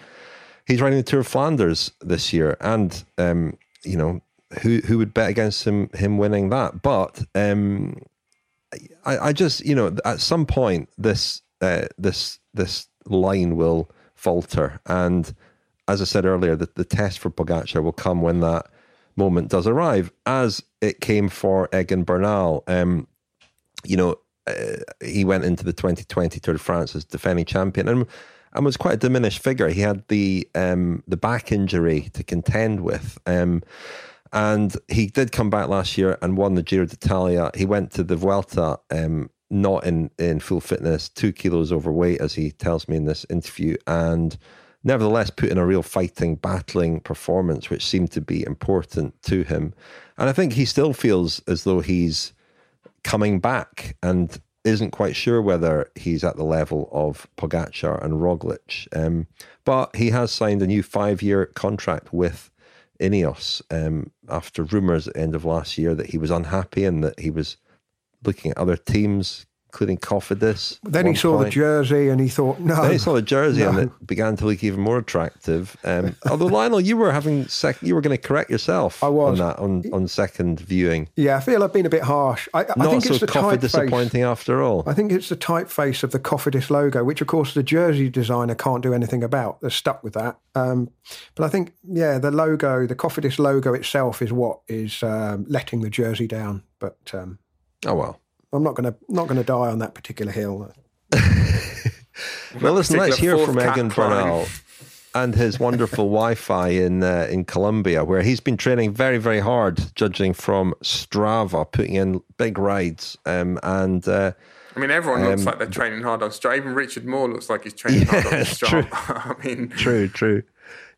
he's riding the Tour of Flanders this year, and um, you know who who would bet against him him winning that? But um, I, I just you know at some point this uh, this this line will falter. And as I said earlier, the, the test for Pogacar will come when that moment does arrive, as it came for Egan Bernal. Um, you know, uh, he went into the 2020 Tour de France as defending champion and, and was quite a diminished figure. He had the um, the back injury to contend with. Um, and he did come back last year and won the Giro d'Italia. He went to the Vuelta um, not in, in full fitness, two kilos overweight, as he tells me in this interview, and nevertheless put in a real fighting, battling performance, which seemed to be important to him. And I think he still feels as though he's coming back and isn't quite sure whether he's at the level of Pogacar and Roglic. Um, but he has signed a new five year contract with Ineos um, after rumours at the end of last year that he was unhappy and that he was looking at other teams, including Cofidis. Then he saw point. the jersey and he thought, no. Then he saw the jersey no. and it began to look even more attractive. Um, although Lionel, you were having sec- you were going to correct yourself. I was on that on, on second viewing. Yeah, I feel I've been a bit harsh. I, Not I think so it's the Cofidis disappointing after all. I think it's the typeface of the Cofidis logo, which of course the jersey designer can't do anything about. They're stuck with that. Um, but I think, yeah, the logo, the Cofidis logo itself, is what is um, letting the jersey down. But um, oh well. I'm not going to not going to die on that particular hill. well, listen, let's hear from Egan Bernal and his wonderful Wi-Fi in uh, in Colombia, where he's been training very, very hard, judging from Strava, putting in big rides, um, and. Uh, I mean, everyone um, looks like they're training hard on Strava. Even Richard Moore looks like he's training yeah, hard on Strava. I mean, true, true.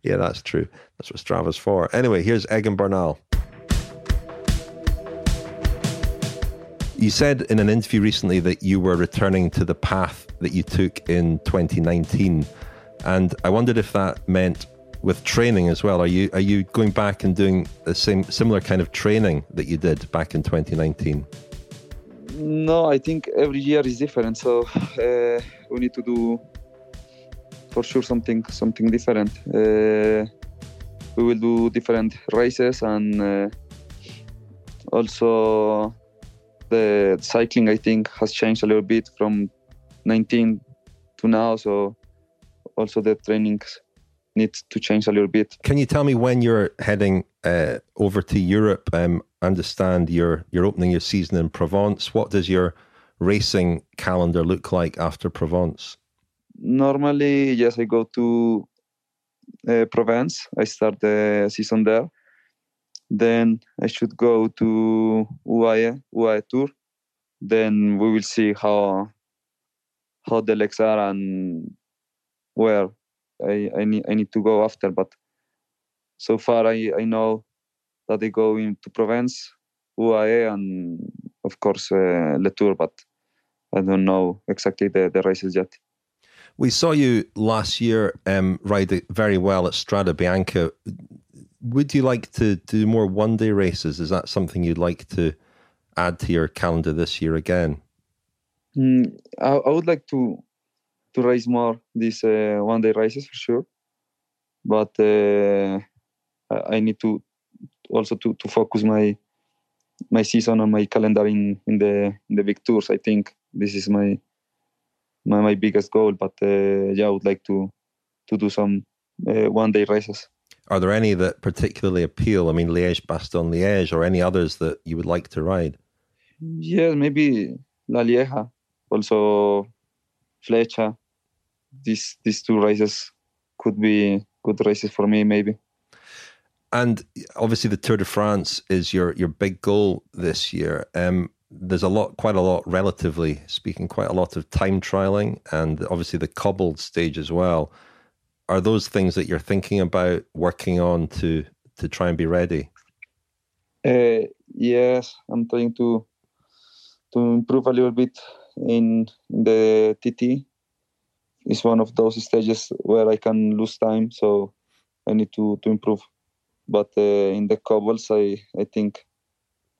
Yeah, that's true. That's what Strava's for. Anyway, here's Egan Bernal. You said in an interview recently that you were returning to the path that you took in 2019, and I wondered if that meant with training as well. Are you are you going back and doing the same similar kind of training that you did back in 2019? No, I think every year is different, so uh, we need to do for sure something something different. Uh, we will do different races and uh, also the cycling I think has changed a little bit from 19 to now. So also the trainings need to change a little bit. Can you tell me when you're heading uh, over to Europe? Um, I understand you're you're opening your season in Provence. What does your racing calendar look like after Provence? Normally, yes, I go to uh, Provence. I start the season there then I should go to UAE, UAE Tour. Then we will see how how the legs are and where I, I need I need to go after. But so far I, I know that they go into Provence, UAE, and of course uh, Le Tour, but I don't know exactly the, the races yet. We saw you last year um, ride very well at Strade Bianche would you like to do more one day races? Is that something you'd like to add to your calendar this year again? Mm, I, I, would like to to race more these uh, one day races for sure, but uh, I need to also to, to focus my my season on my calendar in, in the in the big tours. I think this is my my, my biggest goal. But uh, yeah, I would like to to do some uh, one day races. Are there any that particularly appeal? I mean, Liège, Bastogne, Liège, or any others that you would like to ride? Yeah, maybe La Lieja, also Flecha. These these two races could be good races for me, maybe. And obviously, the Tour de France is your your big goal this year. Um, there's a lot, quite a lot, relatively speaking, quite a lot of time trialing, and obviously the cobbled stage as well. Are those things that you're thinking about working on to to try and be ready? Uh, yes, I'm trying to to improve a little bit in, the TT. It's one of those stages where I can lose time, so I need to to improve. But uh, in the cobbles, I I think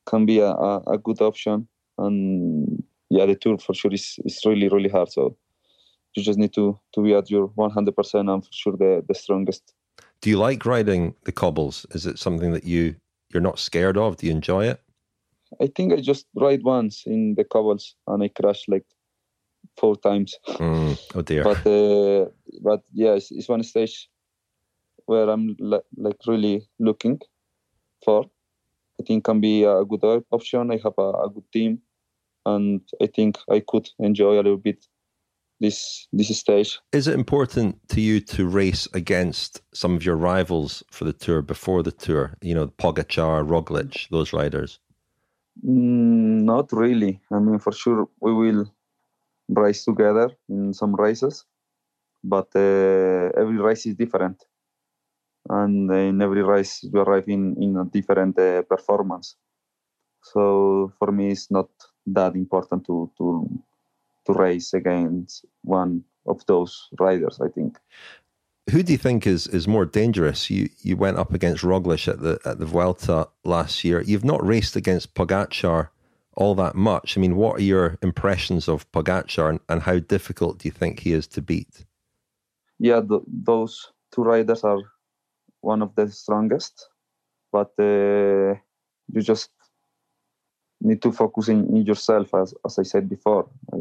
can be a, a, a, good option. And yeah, the tour for sure is, is really, really hard. So you just need to, to be at your 100% and for sure the, the strongest. Do you like riding the cobbles? Is it something that you, you're not scared of? Do you enjoy it? I think I just ride once in the cobbles and I crashed like four times. Mm, oh dear. but uh, but yeah, it's, it's, one stage where I'm like really looking for. I think can be a good option. I have a, a good team, and I think I could enjoy a little bit this this stage. Is it important to you to race against some of your rivals for the tour before the tour? You know, Pogacar, Roglic, those riders. Mm, not really. I mean, for sure we will race together in some races, but uh, every race is different and in every race you arrive in, in a different uh, performance. So for me, it's not that important to to to race against one of those riders. I think. Who do you think is is more dangerous? You you went up against Roglic at the at the Vuelta last year. You've not raced against Pogacar all that much. I mean, what are your impressions of Pogacar and, and how difficult do you think he is to beat? Yeah, the, those two riders are one of the strongest, but uh, you just need to focus in, in yourself, as, as I said before. I,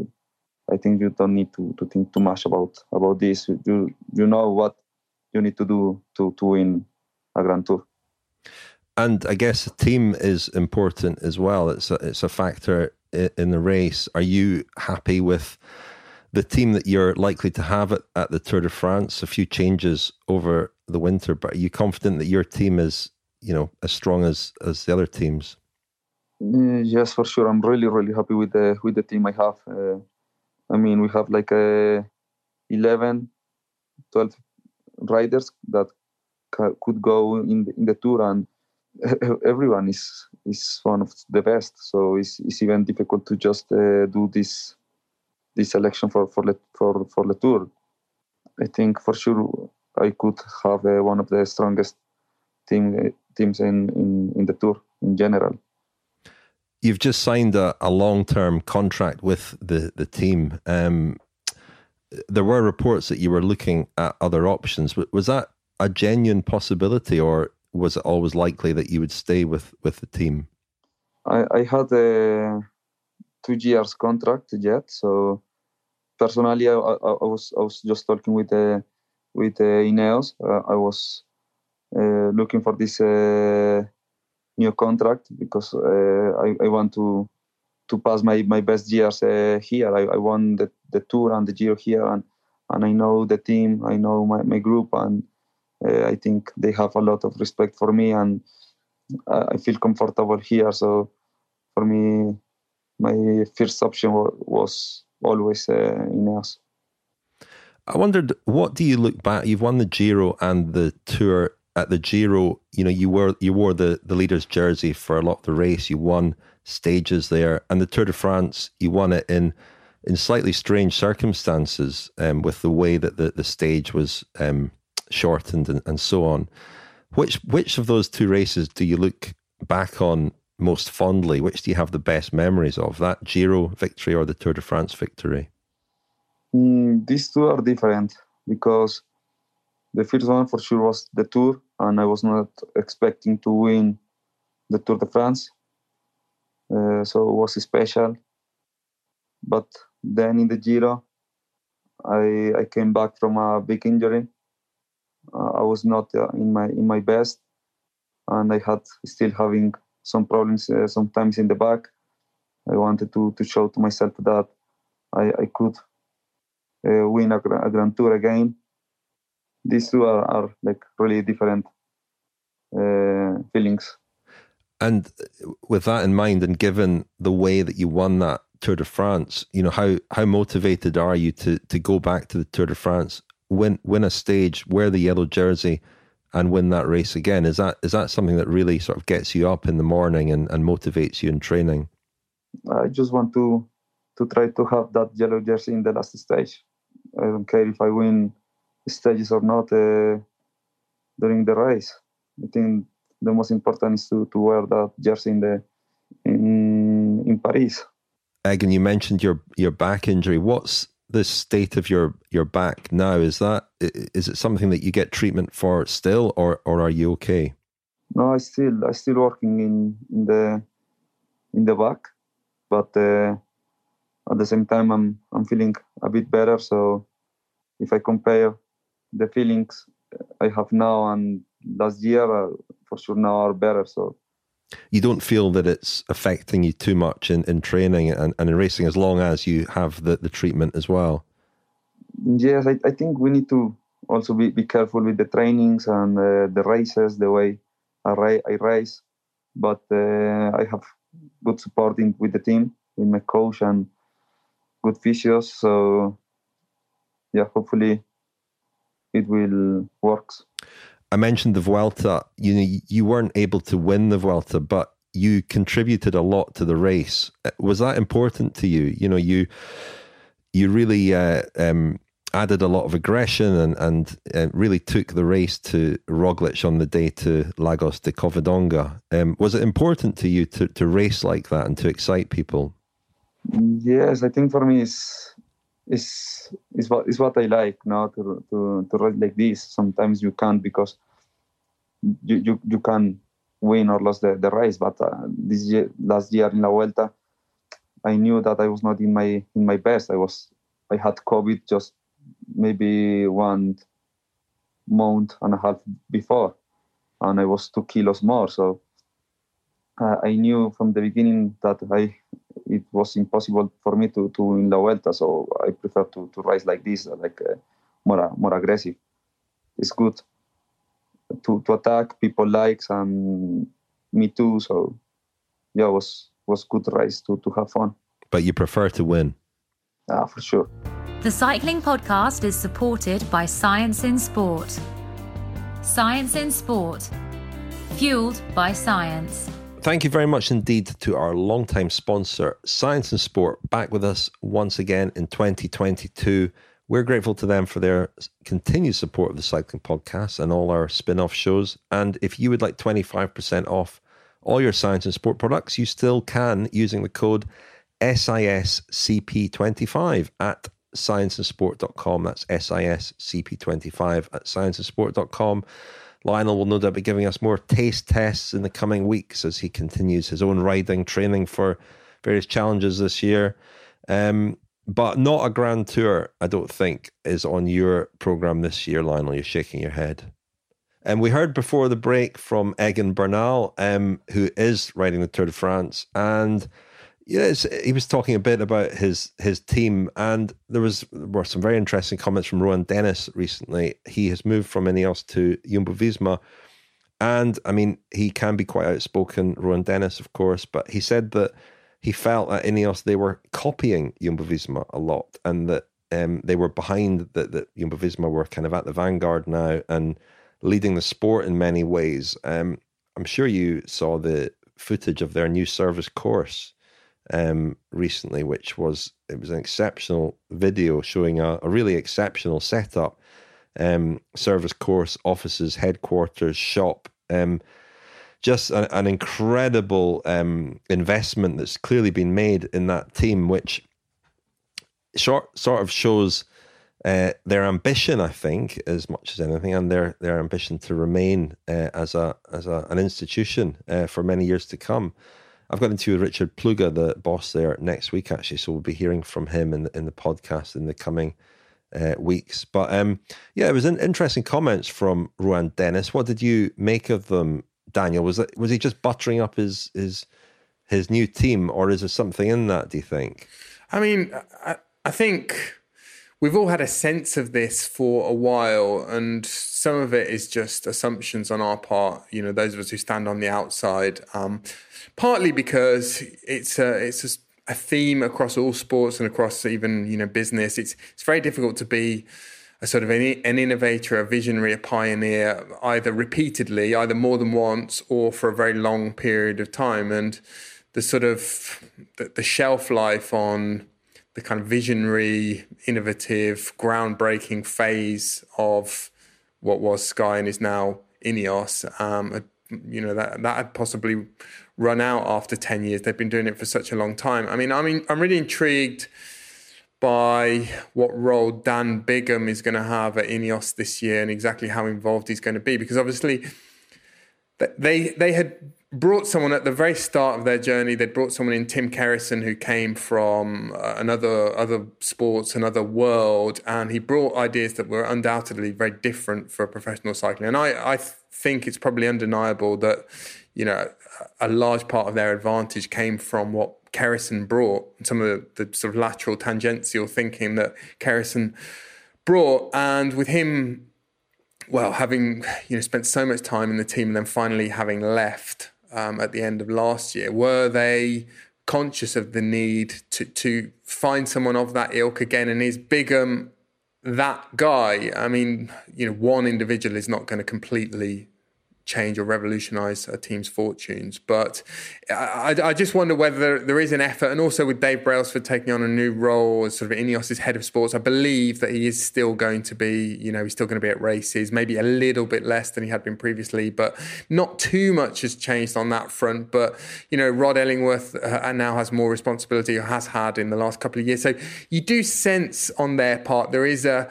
I think you don't need to, to think too much about about this. You you know what you need to do to to win a Grand Tour. And I guess the team is important as well. It's a, it's a factor in the race. Are you happy with the team that you're likely to have at, at the Tour de France? A few changes over the winter, but are you confident that your team is, you know, as strong as as the other teams? Mm, yes, for sure. I'm really, really happy with the with the team I have. Uh, I mean, we have like a uh, 11, 12 riders that could go in the, in the tour, and everyone is is one of the best. So it's, it's even difficult to just uh, do this this selection for for the for for the tour. I think for sure I could have uh, one of the strongest team uh, teams in, in, in the tour in general. You've just signed a, a long term contract with the the team. Um, there were reports that you were looking at other options. Was that a genuine possibility, or was it always likely that you would stay with, with the team? I, I had a two years contract yet, so personally, I, I, was I was just talking with the with uh, Ineos. Uh, I was uh, looking for this new contract because uh, I, I want to to pass my, my best years uh, here. I, I won the, the tour and the Giro here, and, and I know the team, I know my, my group, and uh, I think they have a lot of respect for me, and I feel comfortable here. So for me, my first option was always uh, Ineos. I wondered, what do you look back? You've won the Giro and the Tour. At the Giro, you know, you wore you wore the the leader's jersey for a lot of the race. You won stages there, and the Tour de France, you won it in in slightly strange circumstances, um, with the way that the the stage was um, shortened and, and so on. Which which of those two races do you look back on most fondly? Which do you have the best memories of? That Giro victory or the Tour de France victory? Mm, these two are different because the first one for sure was the Tour, and I was not expecting to win the Tour de France. Uh, so it was special. But then in the Giro, I I came back from a big injury. Uh, I was not uh, in my in my best, and I had still having some problems uh, sometimes in the back. I wanted to to show to myself that I I could uh, win a, a Grand Tour again. These two are, are like really different uh, feelings. And with that in mind, and given the way that you won that Tour de France, you know how how motivated are you to to go back to the Tour de France, win win a stage, wear the yellow jersey, and win that race again? Is that is that something that really sort of gets you up in the morning and, and motivates you in training? I just want to to try to have that yellow jersey in the last stage. I don't care if I win stages or not uh, during the race. I think the most important is to, to wear that jersey in the in in Paris. Egan, you mentioned your your back injury. What's the state of your your back now? Is that is it something that you get treatment for still, or or are you okay? No, I still I still working in in the in the back, but uh, at the same time I'm I'm feeling a bit better. So if I compare the feelings I have now and last year, uh, for sure now are better. So you don't feel that it's affecting you too much in, in training and, and in racing as long as you have the, the treatment as well. Yes, I, I think we need to also be, be careful with the trainings and uh, the races, the way I, ra- I race. But uh, I have good supporting with the team, with my coach and good physios. So yeah, hopefully it will work. I mentioned the Vuelta. You know, you weren't able to win the Vuelta, but you contributed a lot to the race. Uh, was that important to you? You know, you you really uh, um, added a lot of aggression and and uh, really took the race to Roglic on the day to Lagos de Covadonga. Um, was it important to you to to race like that and to excite people? Yes, I think for me it's is is what is what I like now to to to ride like this. Sometimes you can't because you you, you can win or lose the, the race. But uh, this year, last year in La Vuelta, I knew that I was not in my in my best. I was I had COVID just maybe one month and a half before, and I was two kilos more. So uh, I knew from the beginning that I it was impossible for me to to win La Vuelta. So I prefer to to race like this, uh, like uh, more uh, more aggressive. It's good to to attack people likes and me too. So yeah, it was was good race to to have fun. But you prefer to win. Yeah, for sure. The Cycling Podcast is supported by Science in Sport. Science in Sport, fueled by science. Thank you very much indeed to our long-time sponsor, Science in Sport, back with us once again in 2022. We're grateful to them for their continued support of the Cycling Podcast and all our spin off shows. And if you would like 25% off all your Science in Sport products, you still can using the code SISCP25 at scienceinsport.com. That's SISCP25 at scienceinsport.com. Lionel will no doubt be giving us more taste tests in the coming weeks as he continues his own riding training for various challenges this year. Um, but not a grand tour, I don't think, is on your program this year, Lionel. You're shaking your head. And we heard before the break from Egan Bernal, um, who is riding the Tour de France, and Yes, he was talking a bit about his his team, and there was there were some very interesting comments from Rohan Dennis recently. He has moved from Ineos to Jumbo Visma, and I mean he can be quite outspoken, Rohan Dennis, of course, but he said that he felt at Ineos they were copying Jumbo Visma a lot, and that um, they were behind that that Jumbo Visma were kind of at the vanguard now and leading the sport in many ways. Um, I'm sure you saw the footage of their new service course um, recently, which was it was an exceptional video showing a, a really exceptional setup. um, service course, offices, headquarters, shop. Um, just an, an incredible um, investment that's clearly been made in that team, which short, sort of shows uh, their ambition, I think, as much as anything, and their their ambition to remain uh, as a as a, an institution uh, for many years to come. I've got into Richard Plugge, the boss there, next week actually, so we'll be hearing from him in the, in the podcast in the coming uh, weeks. But um, yeah, it was an interesting comments from Rohan Dennis. What did you make of them, Daniel? Was it was he just buttering up his his his new team, or is there something in that? Do you think? I mean, I, I think we've all had a sense of this for a while, and some of it is just assumptions on our part. You know, those of us who stand on the outside. Um, partly because it's a, it's a, a theme across all sports and across even you know business. It's it's very difficult to be a sort of an, an innovator, a visionary, a pioneer, either repeatedly, either more than once, or for a very long period of time. And the sort of the, the shelf life on the kind of visionary, innovative, groundbreaking phase of what was Sky and is now Ineos, um, you know that that had possibly run out after 10 years. They've been doing it for such a long time. I mean, I mean, I'm really intrigued by what role Dan Bigham is going to have at Ineos this year and exactly how involved he's going to be because obviously they they had brought someone at the very start of their journey. They brought someone in Tim Kerrison who came from uh, another other sports, another world, and he brought ideas that were undoubtedly very different for professional cycling. And I I think it's probably undeniable that you know a large part of their advantage came from what Kerrison brought, some of the, the sort of lateral tangential thinking that Kerrison brought, and with him, well, having you know spent so much time in the team and then finally having left um, at the end of last year, were they conscious of the need to to find someone of that ilk again? And is Bigham that guy? I mean, you know, one individual is not going to completely change or revolutionize a team's fortunes. But I, I, just wonder whether there is an effort, and also with Dave Brailsford taking on a new role as sort of Ineos's head of sports, I believe that he is still going to be, you know, he's still going to be at races, maybe a little bit less than he had been previously, but not too much has changed on that front. But you know, Rod Ellingworth uh, now has more responsibility, or has had in the last couple of years. So you do sense on their part there is a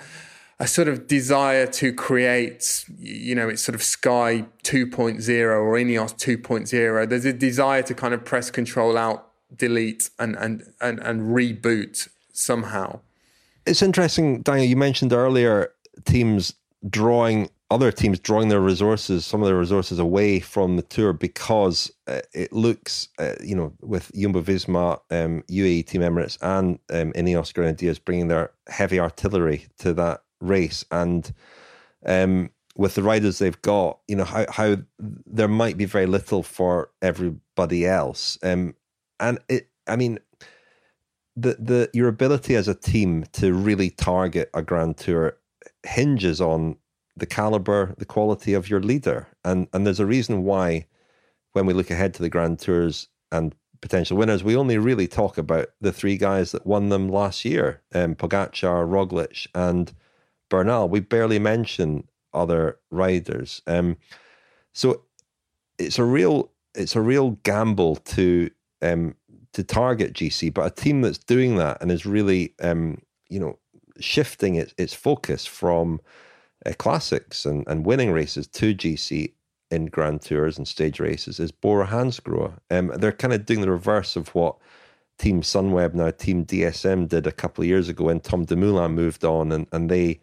a sort of desire to create, you know, it's sort of Sky 2.0 or Ineos 2.0. There's a desire to kind of press control out, delete, and and and, and reboot somehow. It's interesting, Daniel. You mentioned earlier teams drawing other teams drawing their resources, some of their resources away from the tour because uh, it looks, uh, you know, with Jumbo Visma, um, UAE Team Emirates, and um, Ineos Grenadiers bringing their heavy artillery to that race and um, with the riders they've got, you know how how there might be very little for everybody else. Um, and it, I mean, the the your ability as a team to really target a Grand Tour hinges on the caliber, the quality of your leader, and and there's a reason why when we look ahead to the Grand Tours and potential winners, we only really talk about the three guys that won them last year: um, Pogacar, Roglic, and Bernal. We barely mention other riders. Um, so it's a real it's a real gamble to um, to target GC, but a team that's doing that and is really um, you know shifting its its focus from uh, classics and, and winning races to GC in Grand Tours and stage races is Bora Hansgrohe. Um, they're kind of doing the reverse of what Team Sunweb now Team DSM did a couple of years ago when Tom Dumoulin moved on and, and they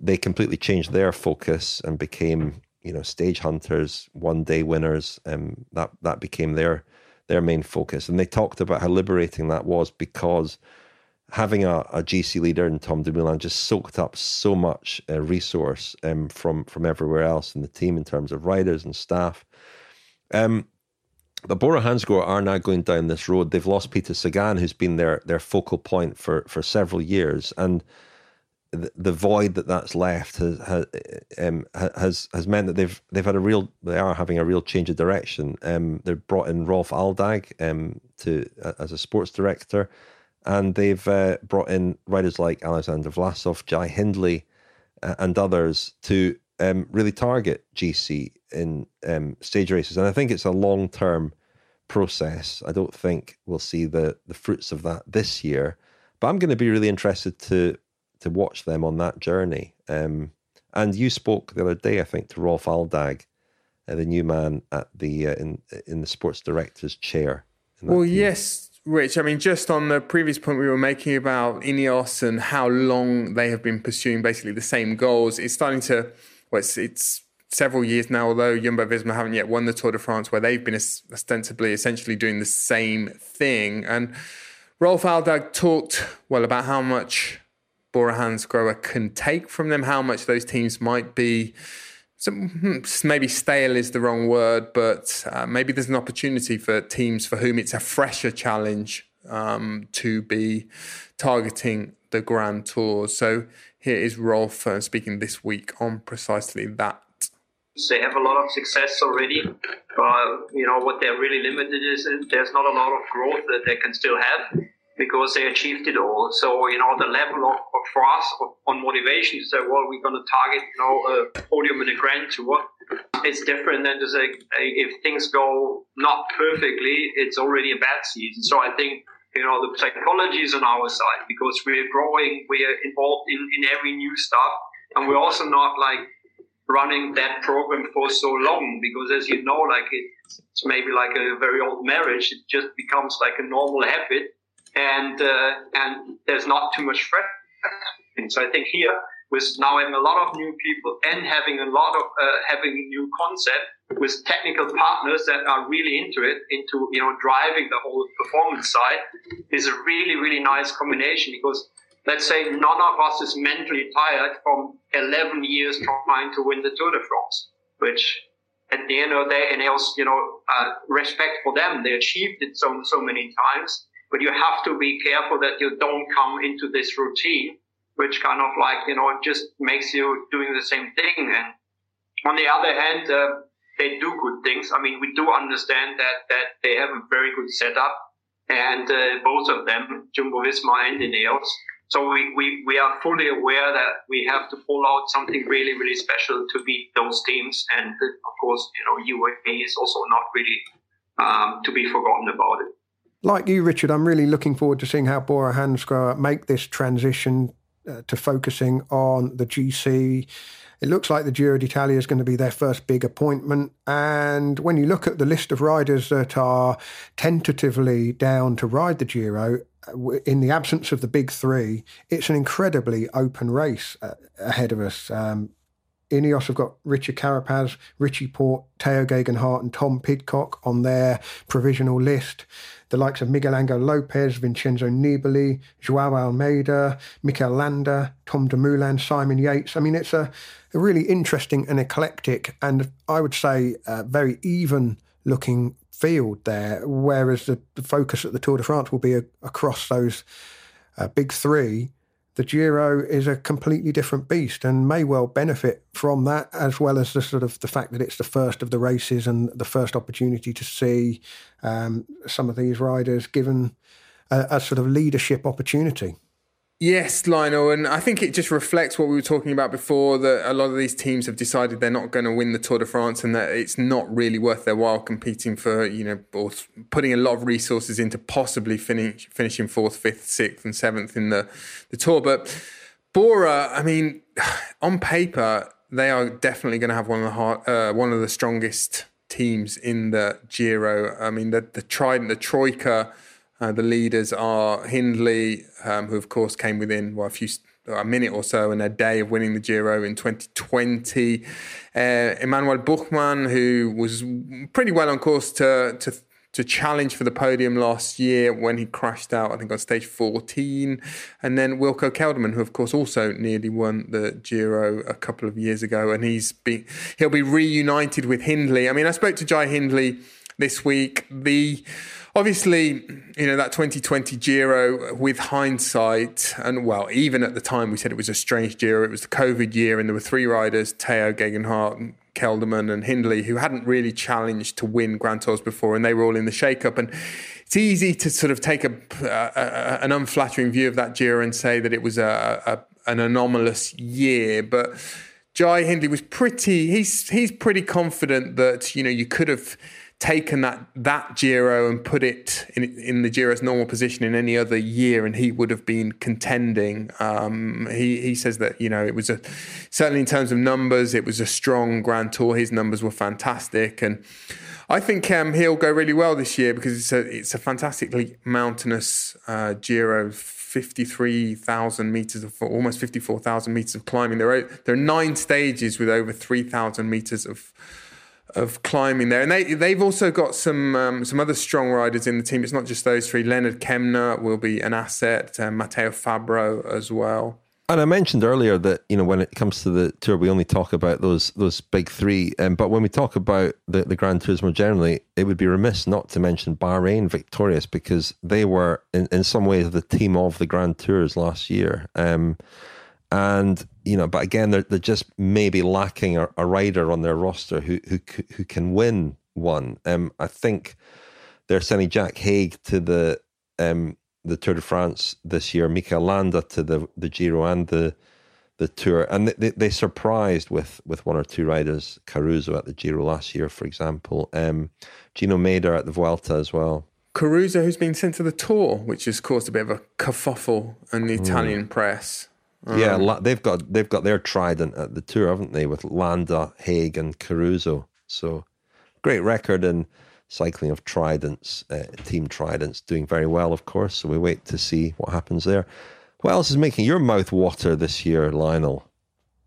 they completely changed their focus and became you know stage hunters, one day winners, and um, that that became their their main focus. And they talked about how liberating that was because having a, a GC leader in Tom Dumoulin just soaked up so much uh, resource um, from from everywhere else in the team in terms of riders and staff. Um, the Bora Hansgrohe are now going down this road. They've lost Peter Sagan, who's been their their focal point for for several years, and the, void that that's left has has, um, has has meant that they've they've had a real they are having a real change of direction. Um, they've brought in Rolf Aldag um, to as a sports director, and they've uh, brought in riders like Alexander Vlasov, Jai Hindley, uh, and others to um, really target GC in um, stage races. And I think it's a long term process. I don't think we'll see the, the fruits of that this year, but I'm going to be really interested to to watch them on that journey. Um, and you spoke the other day, I think, to Rolf Aldag, uh, the new man at the uh, in in the sports director's chair. Well, team. yes, Rich. I mean, just on the previous point we were making about Ineos and how long they have been pursuing basically the same goals, it's starting to. Well, it's, it's several years now, although Jumbo Visma haven't yet won the Tour de France, where they've been ostensibly, essentially doing the same thing. And Rolf Aldag talked, well, about how much Bora grower can take from them, how much those teams might be. So hmm, maybe stale is the wrong word, but uh, maybe there's an opportunity for teams for whom it's a fresher challenge um, to be targeting the Grand Tours. So here is Rolf uh, speaking this week on precisely that. They have a lot of success already, but you know what they're really limited is there's not a lot of growth that they can still have because they achieved it all. So, you know, the level of, of for us on motivation to say, well, we're going to target, you know, a podium in a Grand Tour. It's different than to say, if things go not perfectly, it's already a bad season. So I think, you know, the psychology is on our side because we're growing, we're involved in, in every new stuff. And we're also not like running that program for so long because as you know, like it's, it's maybe like a very old marriage. It just becomes like a normal habit and uh, and there's not too much threat. So I think here, with now having a lot of new people and having a lot of uh, having a new concept with technical partners that are really into it, into you know driving the whole performance side, is a really really nice combination because let's say none of us is mentally tired from 11 years trying to win the Tour de France, which at the end of the day, and else, you know, uh, respect for them, they achieved it so so many times but you have to be careful that you don't come into this routine, which kind of like, you know, just makes you doing the same thing. And on the other hand, uh, they do good things. I mean, we do understand that, that they have a very good setup and uh, both of them, Jumbo Visma and Ineos. So we, we, we are fully aware that we have to pull out something really, really special to beat those teams. And uh, of course, you know, UAE is also not really um, to be forgotten about it like you, Richard, I'm really looking forward to seeing how Bora Hansgrohe make this transition uh, to focusing on the GC. It looks like the Giro d'Italia is going to be their first big appointment. And when you look at the list of riders that are tentatively down to ride the Giro, uh, in the absence of the big three, it's an incredibly open race uh, ahead of us. Um, Ineos have got Richard Carapaz, Richie Porte, Tao Geoghegan Hart, and Tom Pidcock on their provisional list the likes of Miguel Angel Lopez, Vincenzo Nibali, Joao Almeida, Mikel Landa, Tom Dumoulin, Simon Yates. I mean, it's a, a really interesting and eclectic, and I would say a very even looking field there. Whereas the, the, focus at the Tour de France will be a, across those uh, big three the Giro is a completely different beast and may well benefit from that, as well as the sort of the fact that it's the first of the races and the first opportunity to see um, some of these riders given a, a sort of leadership opportunity. Yes, Lionel, and I think it just reflects what we were talking about before that a lot of these teams have decided they're not going to win the Tour de France and that it's not really worth their while competing for, you know, or putting a lot of resources into possibly finish, finishing fourth, fifth, sixth, and seventh in the, the Tour. But Bora, I mean, on paper, they are definitely going to have one of the hard, uh, one of the strongest teams in the Giro. I mean, the the Trident, the Troika uh, the leaders are Hindley, um, who of course came within well, a few a minute or so and a day of winning the Giro in 2020. Uh, Emmanuel Buchmann, who was pretty well on course to to to challenge for the podium last year when he crashed out, I think on stage 14. And then Wilco Kelderman, who of course also nearly won the Giro a couple of years ago, and he's he'll be reunited with Hindley. I mean, I spoke to Jai Hindley this week. The obviously, you know, that 2020 Giro with hindsight, and well, even at the time we said it was a strange Giro, it was the COVID year, and there were three riders, Tao, Geoghegan Hart, Kelderman, and Hindley, who hadn't really challenged to win Grand Tours before, and they were all in the shake-up. And it's easy to sort of take a, a, a an unflattering view of that Giro and say that it was a, an anomalous year, but Jai Hindley was pretty. He's he's pretty confident that you know you could have taken that that Giro and put it in in the Giro's normal position in any other year, and he would have been contending. Um, he he says that you know it was a certainly in terms of numbers, it was a strong Grand Tour. His numbers were fantastic, and I think um, he'll go really well this year because it's a it's a fantastically mountainous uh, Giro. 53,000 meters of almost 54,000 meters of climbing. There are there are nine stages with over 3,000 meters of of climbing there. And they they've also got some um, some other strong riders in the team. It's not just those three. Lennard Kämna will be an asset. Uh, Matteo Fabbro as well. And I mentioned earlier that you know when it comes to the tour, we only talk about those those big three. Um, but when we talk about the the Grand Tours more generally, it would be remiss not to mention Bahrain victorious because they were in, in some ways the team of the Grand Tours last year. Um, and you know, but again, they're they're just maybe lacking a, a rider on their roster who who who can win one. Um, I think they're sending Jack Haig to the um the Tour de France this year, Mikel Landa to the the Giro and the the Tour, and they, they surprised with with one or two riders, Caruso at the Giro last year, for example, um, Gino Mäder at the Vuelta as well. Caruso, who's been sent to the Tour, which has caused a bit of a kerfuffle in the Italian mm. press. Um, yeah, they've got they've got their trident at the tour, haven't they? With Landa, Haig, and Caruso. So great record in cycling of tridents, uh, team tridents, doing very well, of course. So we wait to see what happens there. What else is making your mouth water this year, Lionel?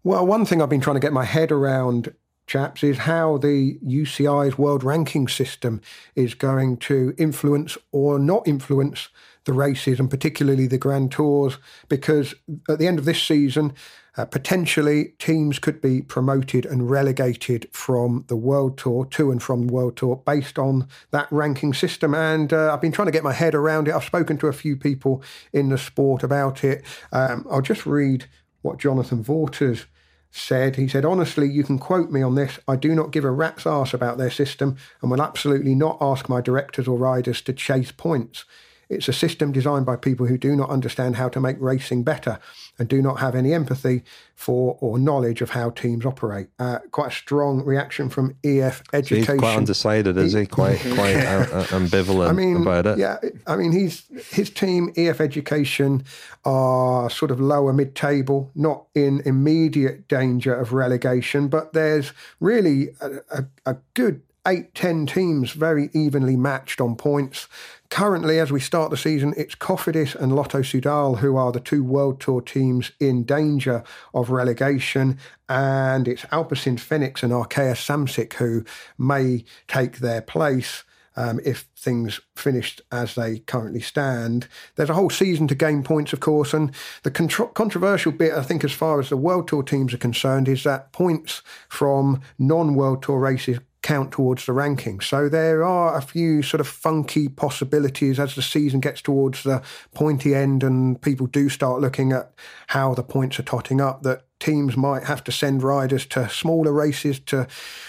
Well, one thing I've been trying to get my head around, chaps, is how the UCI's world ranking system is going to influence or not influence the races and particularly the Grand Tours, because at the end of this season, uh, potentially teams could be promoted and relegated from the World Tour to and from the World Tour based on that ranking system. And uh, I've been trying to get my head around it. I've spoken to a few people in the sport about it. Um, I'll just read what Jonathan Vaughters said. He said, Honestly, you can quote me on this. I do not give a rat's ass about their system and will absolutely not ask my directors or riders to chase points. It's a system designed by people who do not understand how to make racing better and do not have any empathy for or knowledge of how teams operate. Uh, quite a strong reaction from EF Education. So he's quite undecided, is he? Quite quite yeah. uh, ambivalent I mean, about it. Yeah, I mean, he's his team EF Education are sort of lower mid-table, not in immediate danger of relegation, but there's really a, a, a good eight, ten teams very evenly matched on points. Currently, as we start the season, it's Cofidis and Lotto Soudal who are the two World Tour teams in danger of relegation, and it's Alpecin Fenix and Arkea Samsic who may take their place. Um, if things finished as they currently stand. There's a whole season to gain points, of course, and the contro- controversial bit, I think, as far as the World Tour teams are concerned, is that points from non World Tour races count towards the rankings. So there are a few sort of funky possibilities as the season gets towards the pointy end and people do start looking at how the points are totting up that teams might have to send riders to smaller races to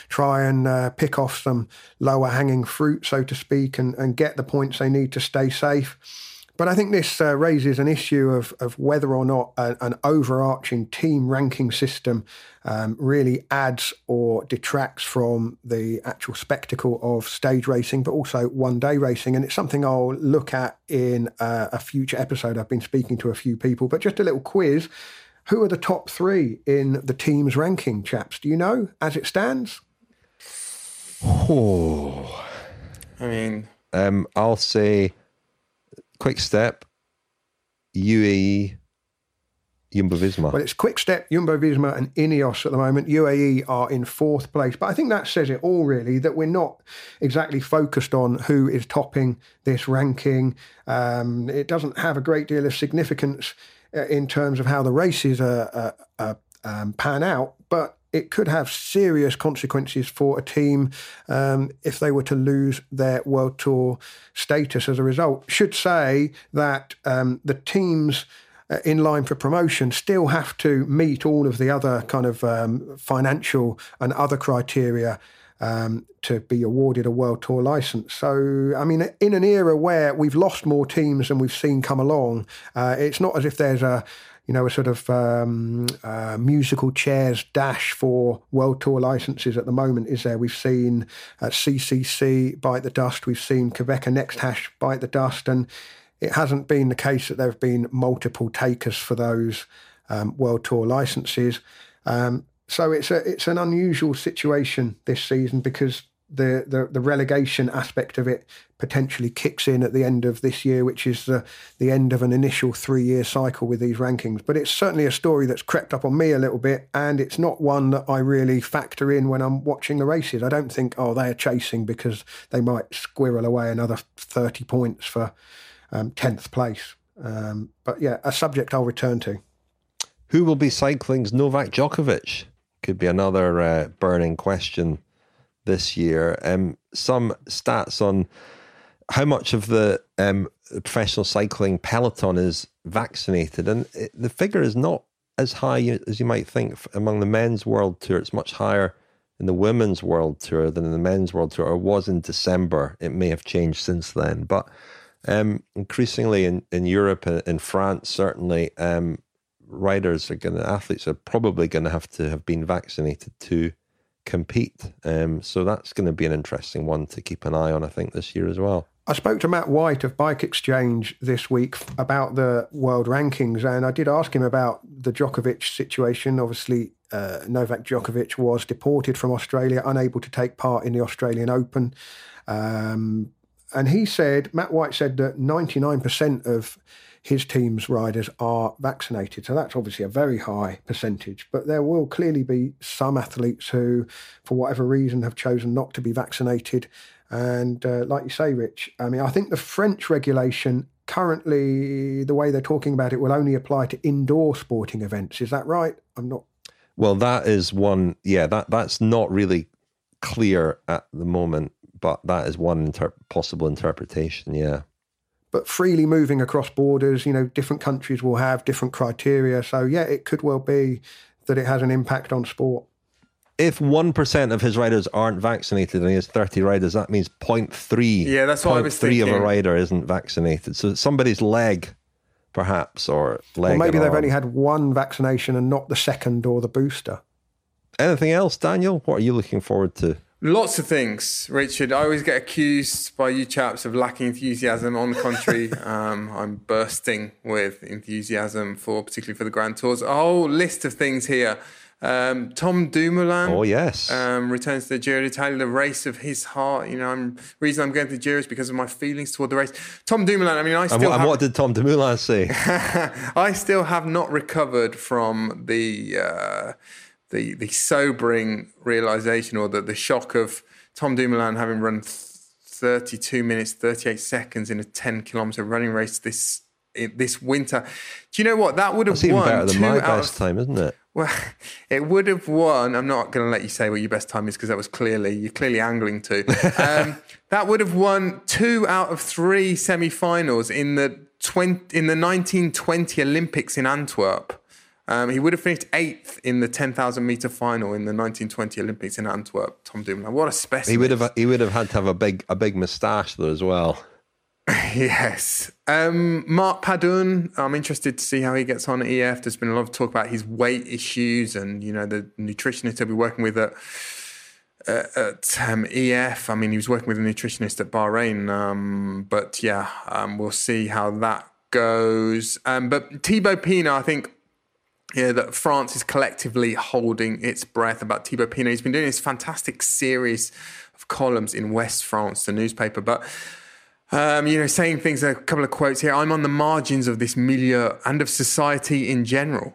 try and uh, pick off some lower hanging fruit, so to speak, and, and get the points they need to stay safe. But I think this uh, raises an issue of, of whether or not a, an overarching team ranking system um, really adds or detracts from the actual spectacle of stage racing, but also one day racing. And it's something I'll look at in uh, a future episode. I've been speaking to a few people, but just a little quiz. Who are the top three in the team's ranking, chaps? Do you know as it stands? Oh, I mean, um, I'll say Quick Step, UAE, Jumbo Visma. Well, it's Quick Step, Jumbo Visma, and Ineos at the moment. UAE are in fourth place. But I think that says it all, really, that we're not exactly focused on who is topping this ranking. Um, it doesn't have a great deal of significance uh, in terms of how the races are, are, are um, pan out. But it could have serious consequences for a team um, if they were to lose their World Tour status as a result. Should say that um, the teams uh, in line for promotion still have to meet all of the other kind of um, financial and other criteria um, to be awarded a World Tour license. So, I mean, in an era where we've lost more teams than we've seen come along, uh, it's not as if there's a you know, a sort of um, uh, musical chairs dash for World Tour licenses at the moment, is there? We've seen uh, CCC bite the dust, we've seen Qhubeka Next Hash bite the dust, and it hasn't been the case that there have been multiple takers for those um, World Tour licenses. Um, so it's a it's an unusual situation this season because the, the, the relegation aspect of it potentially kicks in at the end of this year, which is the, the end of an initial three year cycle with these rankings. But it's certainly a story that's crept up on me a little bit, and it's not one that I really factor in when I'm watching the races. I don't think, oh, they're chasing because they might squirrel away another 30 points for um, 10th place. Um, but yeah, a subject I'll return to. Who will be cycling's Novak Djokovic? Could be another uh, burning question this year. Um, some stats on how much of the um, professional cycling peloton is vaccinated, and it, the figure is not as high as you might think among the men's world tour. It's much higher in the women's world tour than in the men's world tour, or was in December. It may have changed since then, but um, increasingly in, in Europe and in France, certainly, um, riders are going to, athletes are probably going to have to have been vaccinated to compete. Um, so that's going to be an interesting one to keep an eye on, I think, this year as well. I spoke to Matt White of Bike Exchange this week about the world rankings, and I did ask him about the Djokovic situation. Obviously, uh, Novak Djokovic was deported from Australia, unable to take part in the Australian Open. Um, and he said, Matt White said that 99% of his team's riders are vaccinated. So that's obviously a very high percentage. But there will clearly be some athletes who, for whatever reason, have chosen not to be vaccinated. And uh, like you say, Rich, I mean, I think the French regulation currently, the way they're talking about it, will only apply to indoor sporting events. Is that right? I'm not. Well, that is one. Yeah, that that's not really clear at the moment, but that is one inter- possible interpretation. Yeah but freely moving across borders. You know, different countries will have different criteria. So, yeah, it could well be that it has an impact on sport. If 1% of his riders aren't vaccinated and he has 30 riders, that means 0.3. Yeah, that's what I was thinking. of a rider isn't vaccinated. So somebody's leg, perhaps, or leg. Or maybe they've arm. only had one vaccination and not the second or the booster. Anything else, Daniel? What are you looking forward to? Lots of things, Richard. I always get accused by you chaps of lacking enthusiasm. On the contrary, um, I'm bursting with enthusiasm for, particularly for the Grand Tours. A whole list of things here. Um, Tom Dumoulin. Oh yes. Um, returns to the Giro d'Italia, the race of his heart. You know, I'm reason I'm going to the Giro is because of my feelings toward the race. Tom Dumoulin. I mean, I still. And what, have, and what did Tom Dumoulin say? I still have not recovered from the. Uh, the the sobering realization or the, the shock of Tom Dumoulin having run 32 minutes 38 seconds in a 10 kilometer running race this this winter. Do you know what that would have That's won? Even better than my best of, time, isn't it? Well, it would have won. I'm not going to let you say what your best time is because that was clearly you're clearly angling to. Um, that would have won two out of three semi-finals in the 20, in the 1920 Olympics in Antwerp. Um, he would have finished eighth in the 10,000 meter final in the 1920 Olympics in Antwerp. Tom Dumoulin, what a specimen! He would have he would have had to have a big a big moustache though as well. yes, um, Mark Padun. I'm interested to see how he gets on at EF. There's been a lot of talk about his weight issues, and you know the nutritionist he'll be working with at uh, at um, EF. I mean, he was working with a nutritionist at Bahrain, um, but yeah, um, we'll see how that goes. Um, but Thibaut Pinot, I think yeah, that France is collectively holding its breath about Thibaut Pinot. He's been doing this fantastic series of columns in Ouest France, the newspaper, but um, you know, saying things, a couple of quotes here. I'm on the margins of this milieu and of society in general.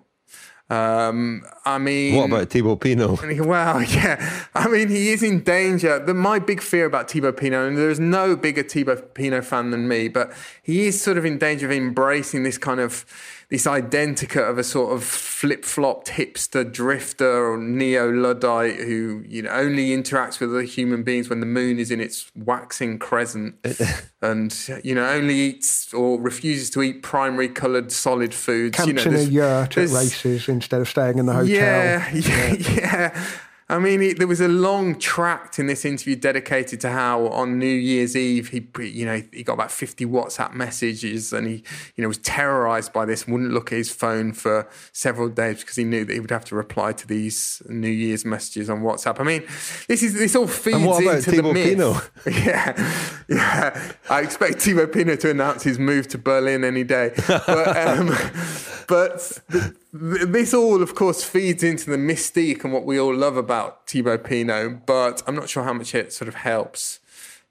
Um, I mean, what about Thibaut Pinot? Well, yeah, I mean, he is in danger. The, my big fear about Thibaut Pinot, and there's no bigger Thibaut Pinot fan than me, but he is sort of in danger of embracing this kind of this identica of a sort of flip flopped hipster drifter or neo Luddite who you know only interacts with other human beings when the moon is in its waxing crescent, and you know only eats or refuses to eat primary coloured solid foods. Camps you know, in a yurt at races instead of staying in the hotel. Yeah, yeah, yeah. I mean, he, there was a long tract in this interview dedicated to how on New Year's Eve he, you know, he got about fifty WhatsApp messages, and he, you know, was terrorized by this. Wouldn't look at his phone for several days because he knew that he would have to reply to these New Year's messages on WhatsApp. I mean, this is this all feeds into Thibaut the myth. Pinot? Yeah, yeah. I expect Timo Pino to announce his move to Berlin any day, but. Um, but th- th- this all, of course, feeds into the mystique and what we all love about Thibaut Pinot. But I'm not sure how much it sort of helps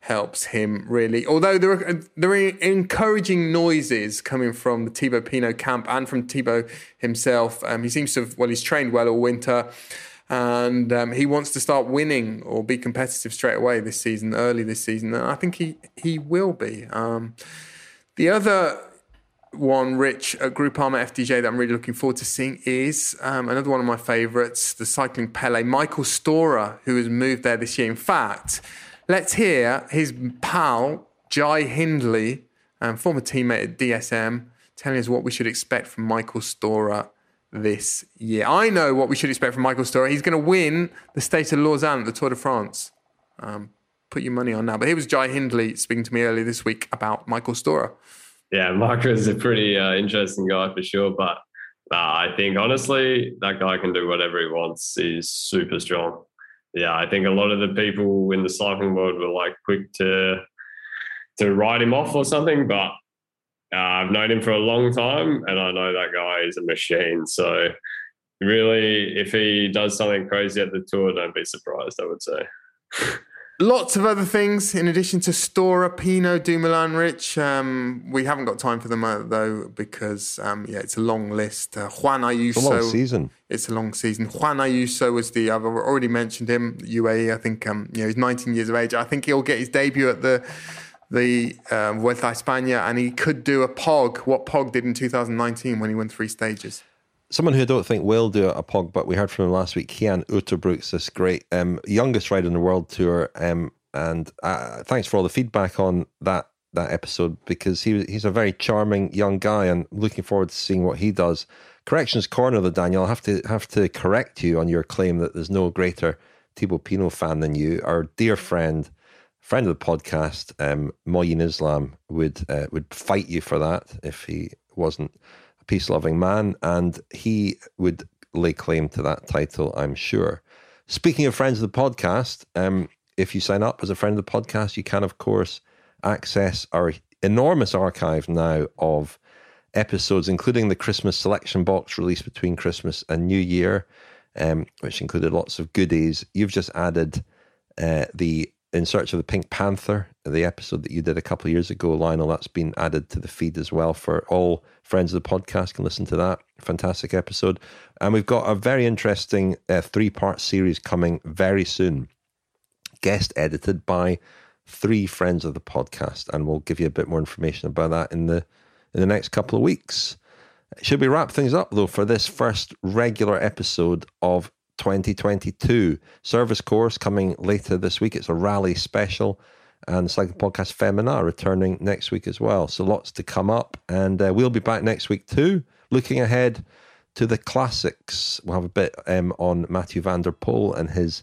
helps him really. Although there are there are encouraging noises coming from the Thibaut Pinot camp and from Thibaut himself. Um, he seems to have well, he's trained well all winter. And um, he wants to start winning or be competitive straight away this season, early this season. And I think he, he will be. Um, the other one, Rich, at Groupama FDJ that I'm really looking forward to seeing is um, another one of my favourites, the cycling Pele, Michael Storer, who has moved there this year. In fact, let's hear his pal, Jai Hindley, um, former teammate at DSM, telling us what we should expect from Michael Storer this year. I know what we should expect from Michael Storer. He's going to win the State of Lausanne at the Tour de France. Um, put your money on now. But here was Jai Hindley speaking to me earlier this week about Michael Storer yeah, Marco is a pretty uh, interesting guy for sure. But uh, I think honestly, that guy can do whatever he wants. He's super strong. Yeah, I think a lot of the people in the cycling world were like quick to to write him off or something, but uh, I've known him for a long time, and I know that guy is a machine. So really, if he does something crazy at the tour, don't be surprised. I would say. Lots of other things in addition to Storer, Pinot, Dumoulin, Rich. Um, we haven't got time for them uh, though because um, yeah, it's a long list. Uh, Juan Ayuso. It's a long season. It's a long season. Juan Ayuso was the I've already mentioned him. UAE. I think um, you know he's 19 years of age. I think he'll get his debut at the the um, Vuelta a España, and he could do a Pog. What Pog did in 2019 when he won three stages someone who I don't think will do a pog, but we heard from him last week. Cian Uijtdebroeks, this great um, youngest rider in the world tour, um, and uh, thanks for all the feedback on that that episode because he he's a very charming young guy, and looking forward to seeing what he does. Corrections corner, though, Daniel, I have to have to correct you on your claim that there's no greater Thibaut Pinot fan than you. Our dear friend, friend of the podcast, um, Moyin Islam would uh, would fight you for that if he wasn't peace loving man, and he would lay claim to that title, I'm sure. Speaking of friends of the podcast, um, if you sign up as a friend of the podcast, you can, of course, access our enormous archive now of episodes, including the Christmas selection box released between Christmas and New Year, um, which included lots of goodies. You've just added uh, the in Search of the Pink Panther, the episode that you did a couple of years ago, Lionel, that's been added to the feed as well for all friends of the podcast can listen to that. Fantastic episode. And we've got a very interesting uh, three part series coming very soon, guest edited by three friends of the podcast. And we'll give you a bit more information about that in the in the next couple of weeks. Should we wrap things up though for this first regular episode of 2022. Service course coming later this week. It's a rally special. And the Cycling Podcast Femina returning next week as well. So lots to come up. And uh, we'll be back next week too, looking ahead to the classics. We'll have a bit um, on Mathieu van der Poel and his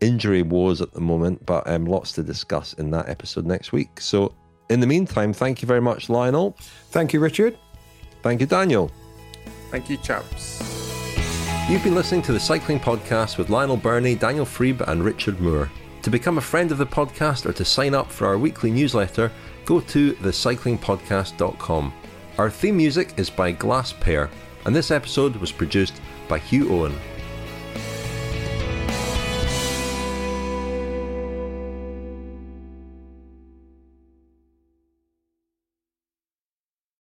injury woes at the moment, but um, lots to discuss in that episode next week. So in the meantime, thank you very much, Lionel. Thank you, Richard. Thank you, Daniel. Thank you, chaps. You've been listening to the Cycling Podcast with Lionel Birnie, Daniel Friebe, and Richard Moore. To become a friend of the podcast or to sign up for our weekly newsletter, go to thecyclingpodcast.com. Our theme music is by Glass Pair, and this episode was produced by Hugh Owen.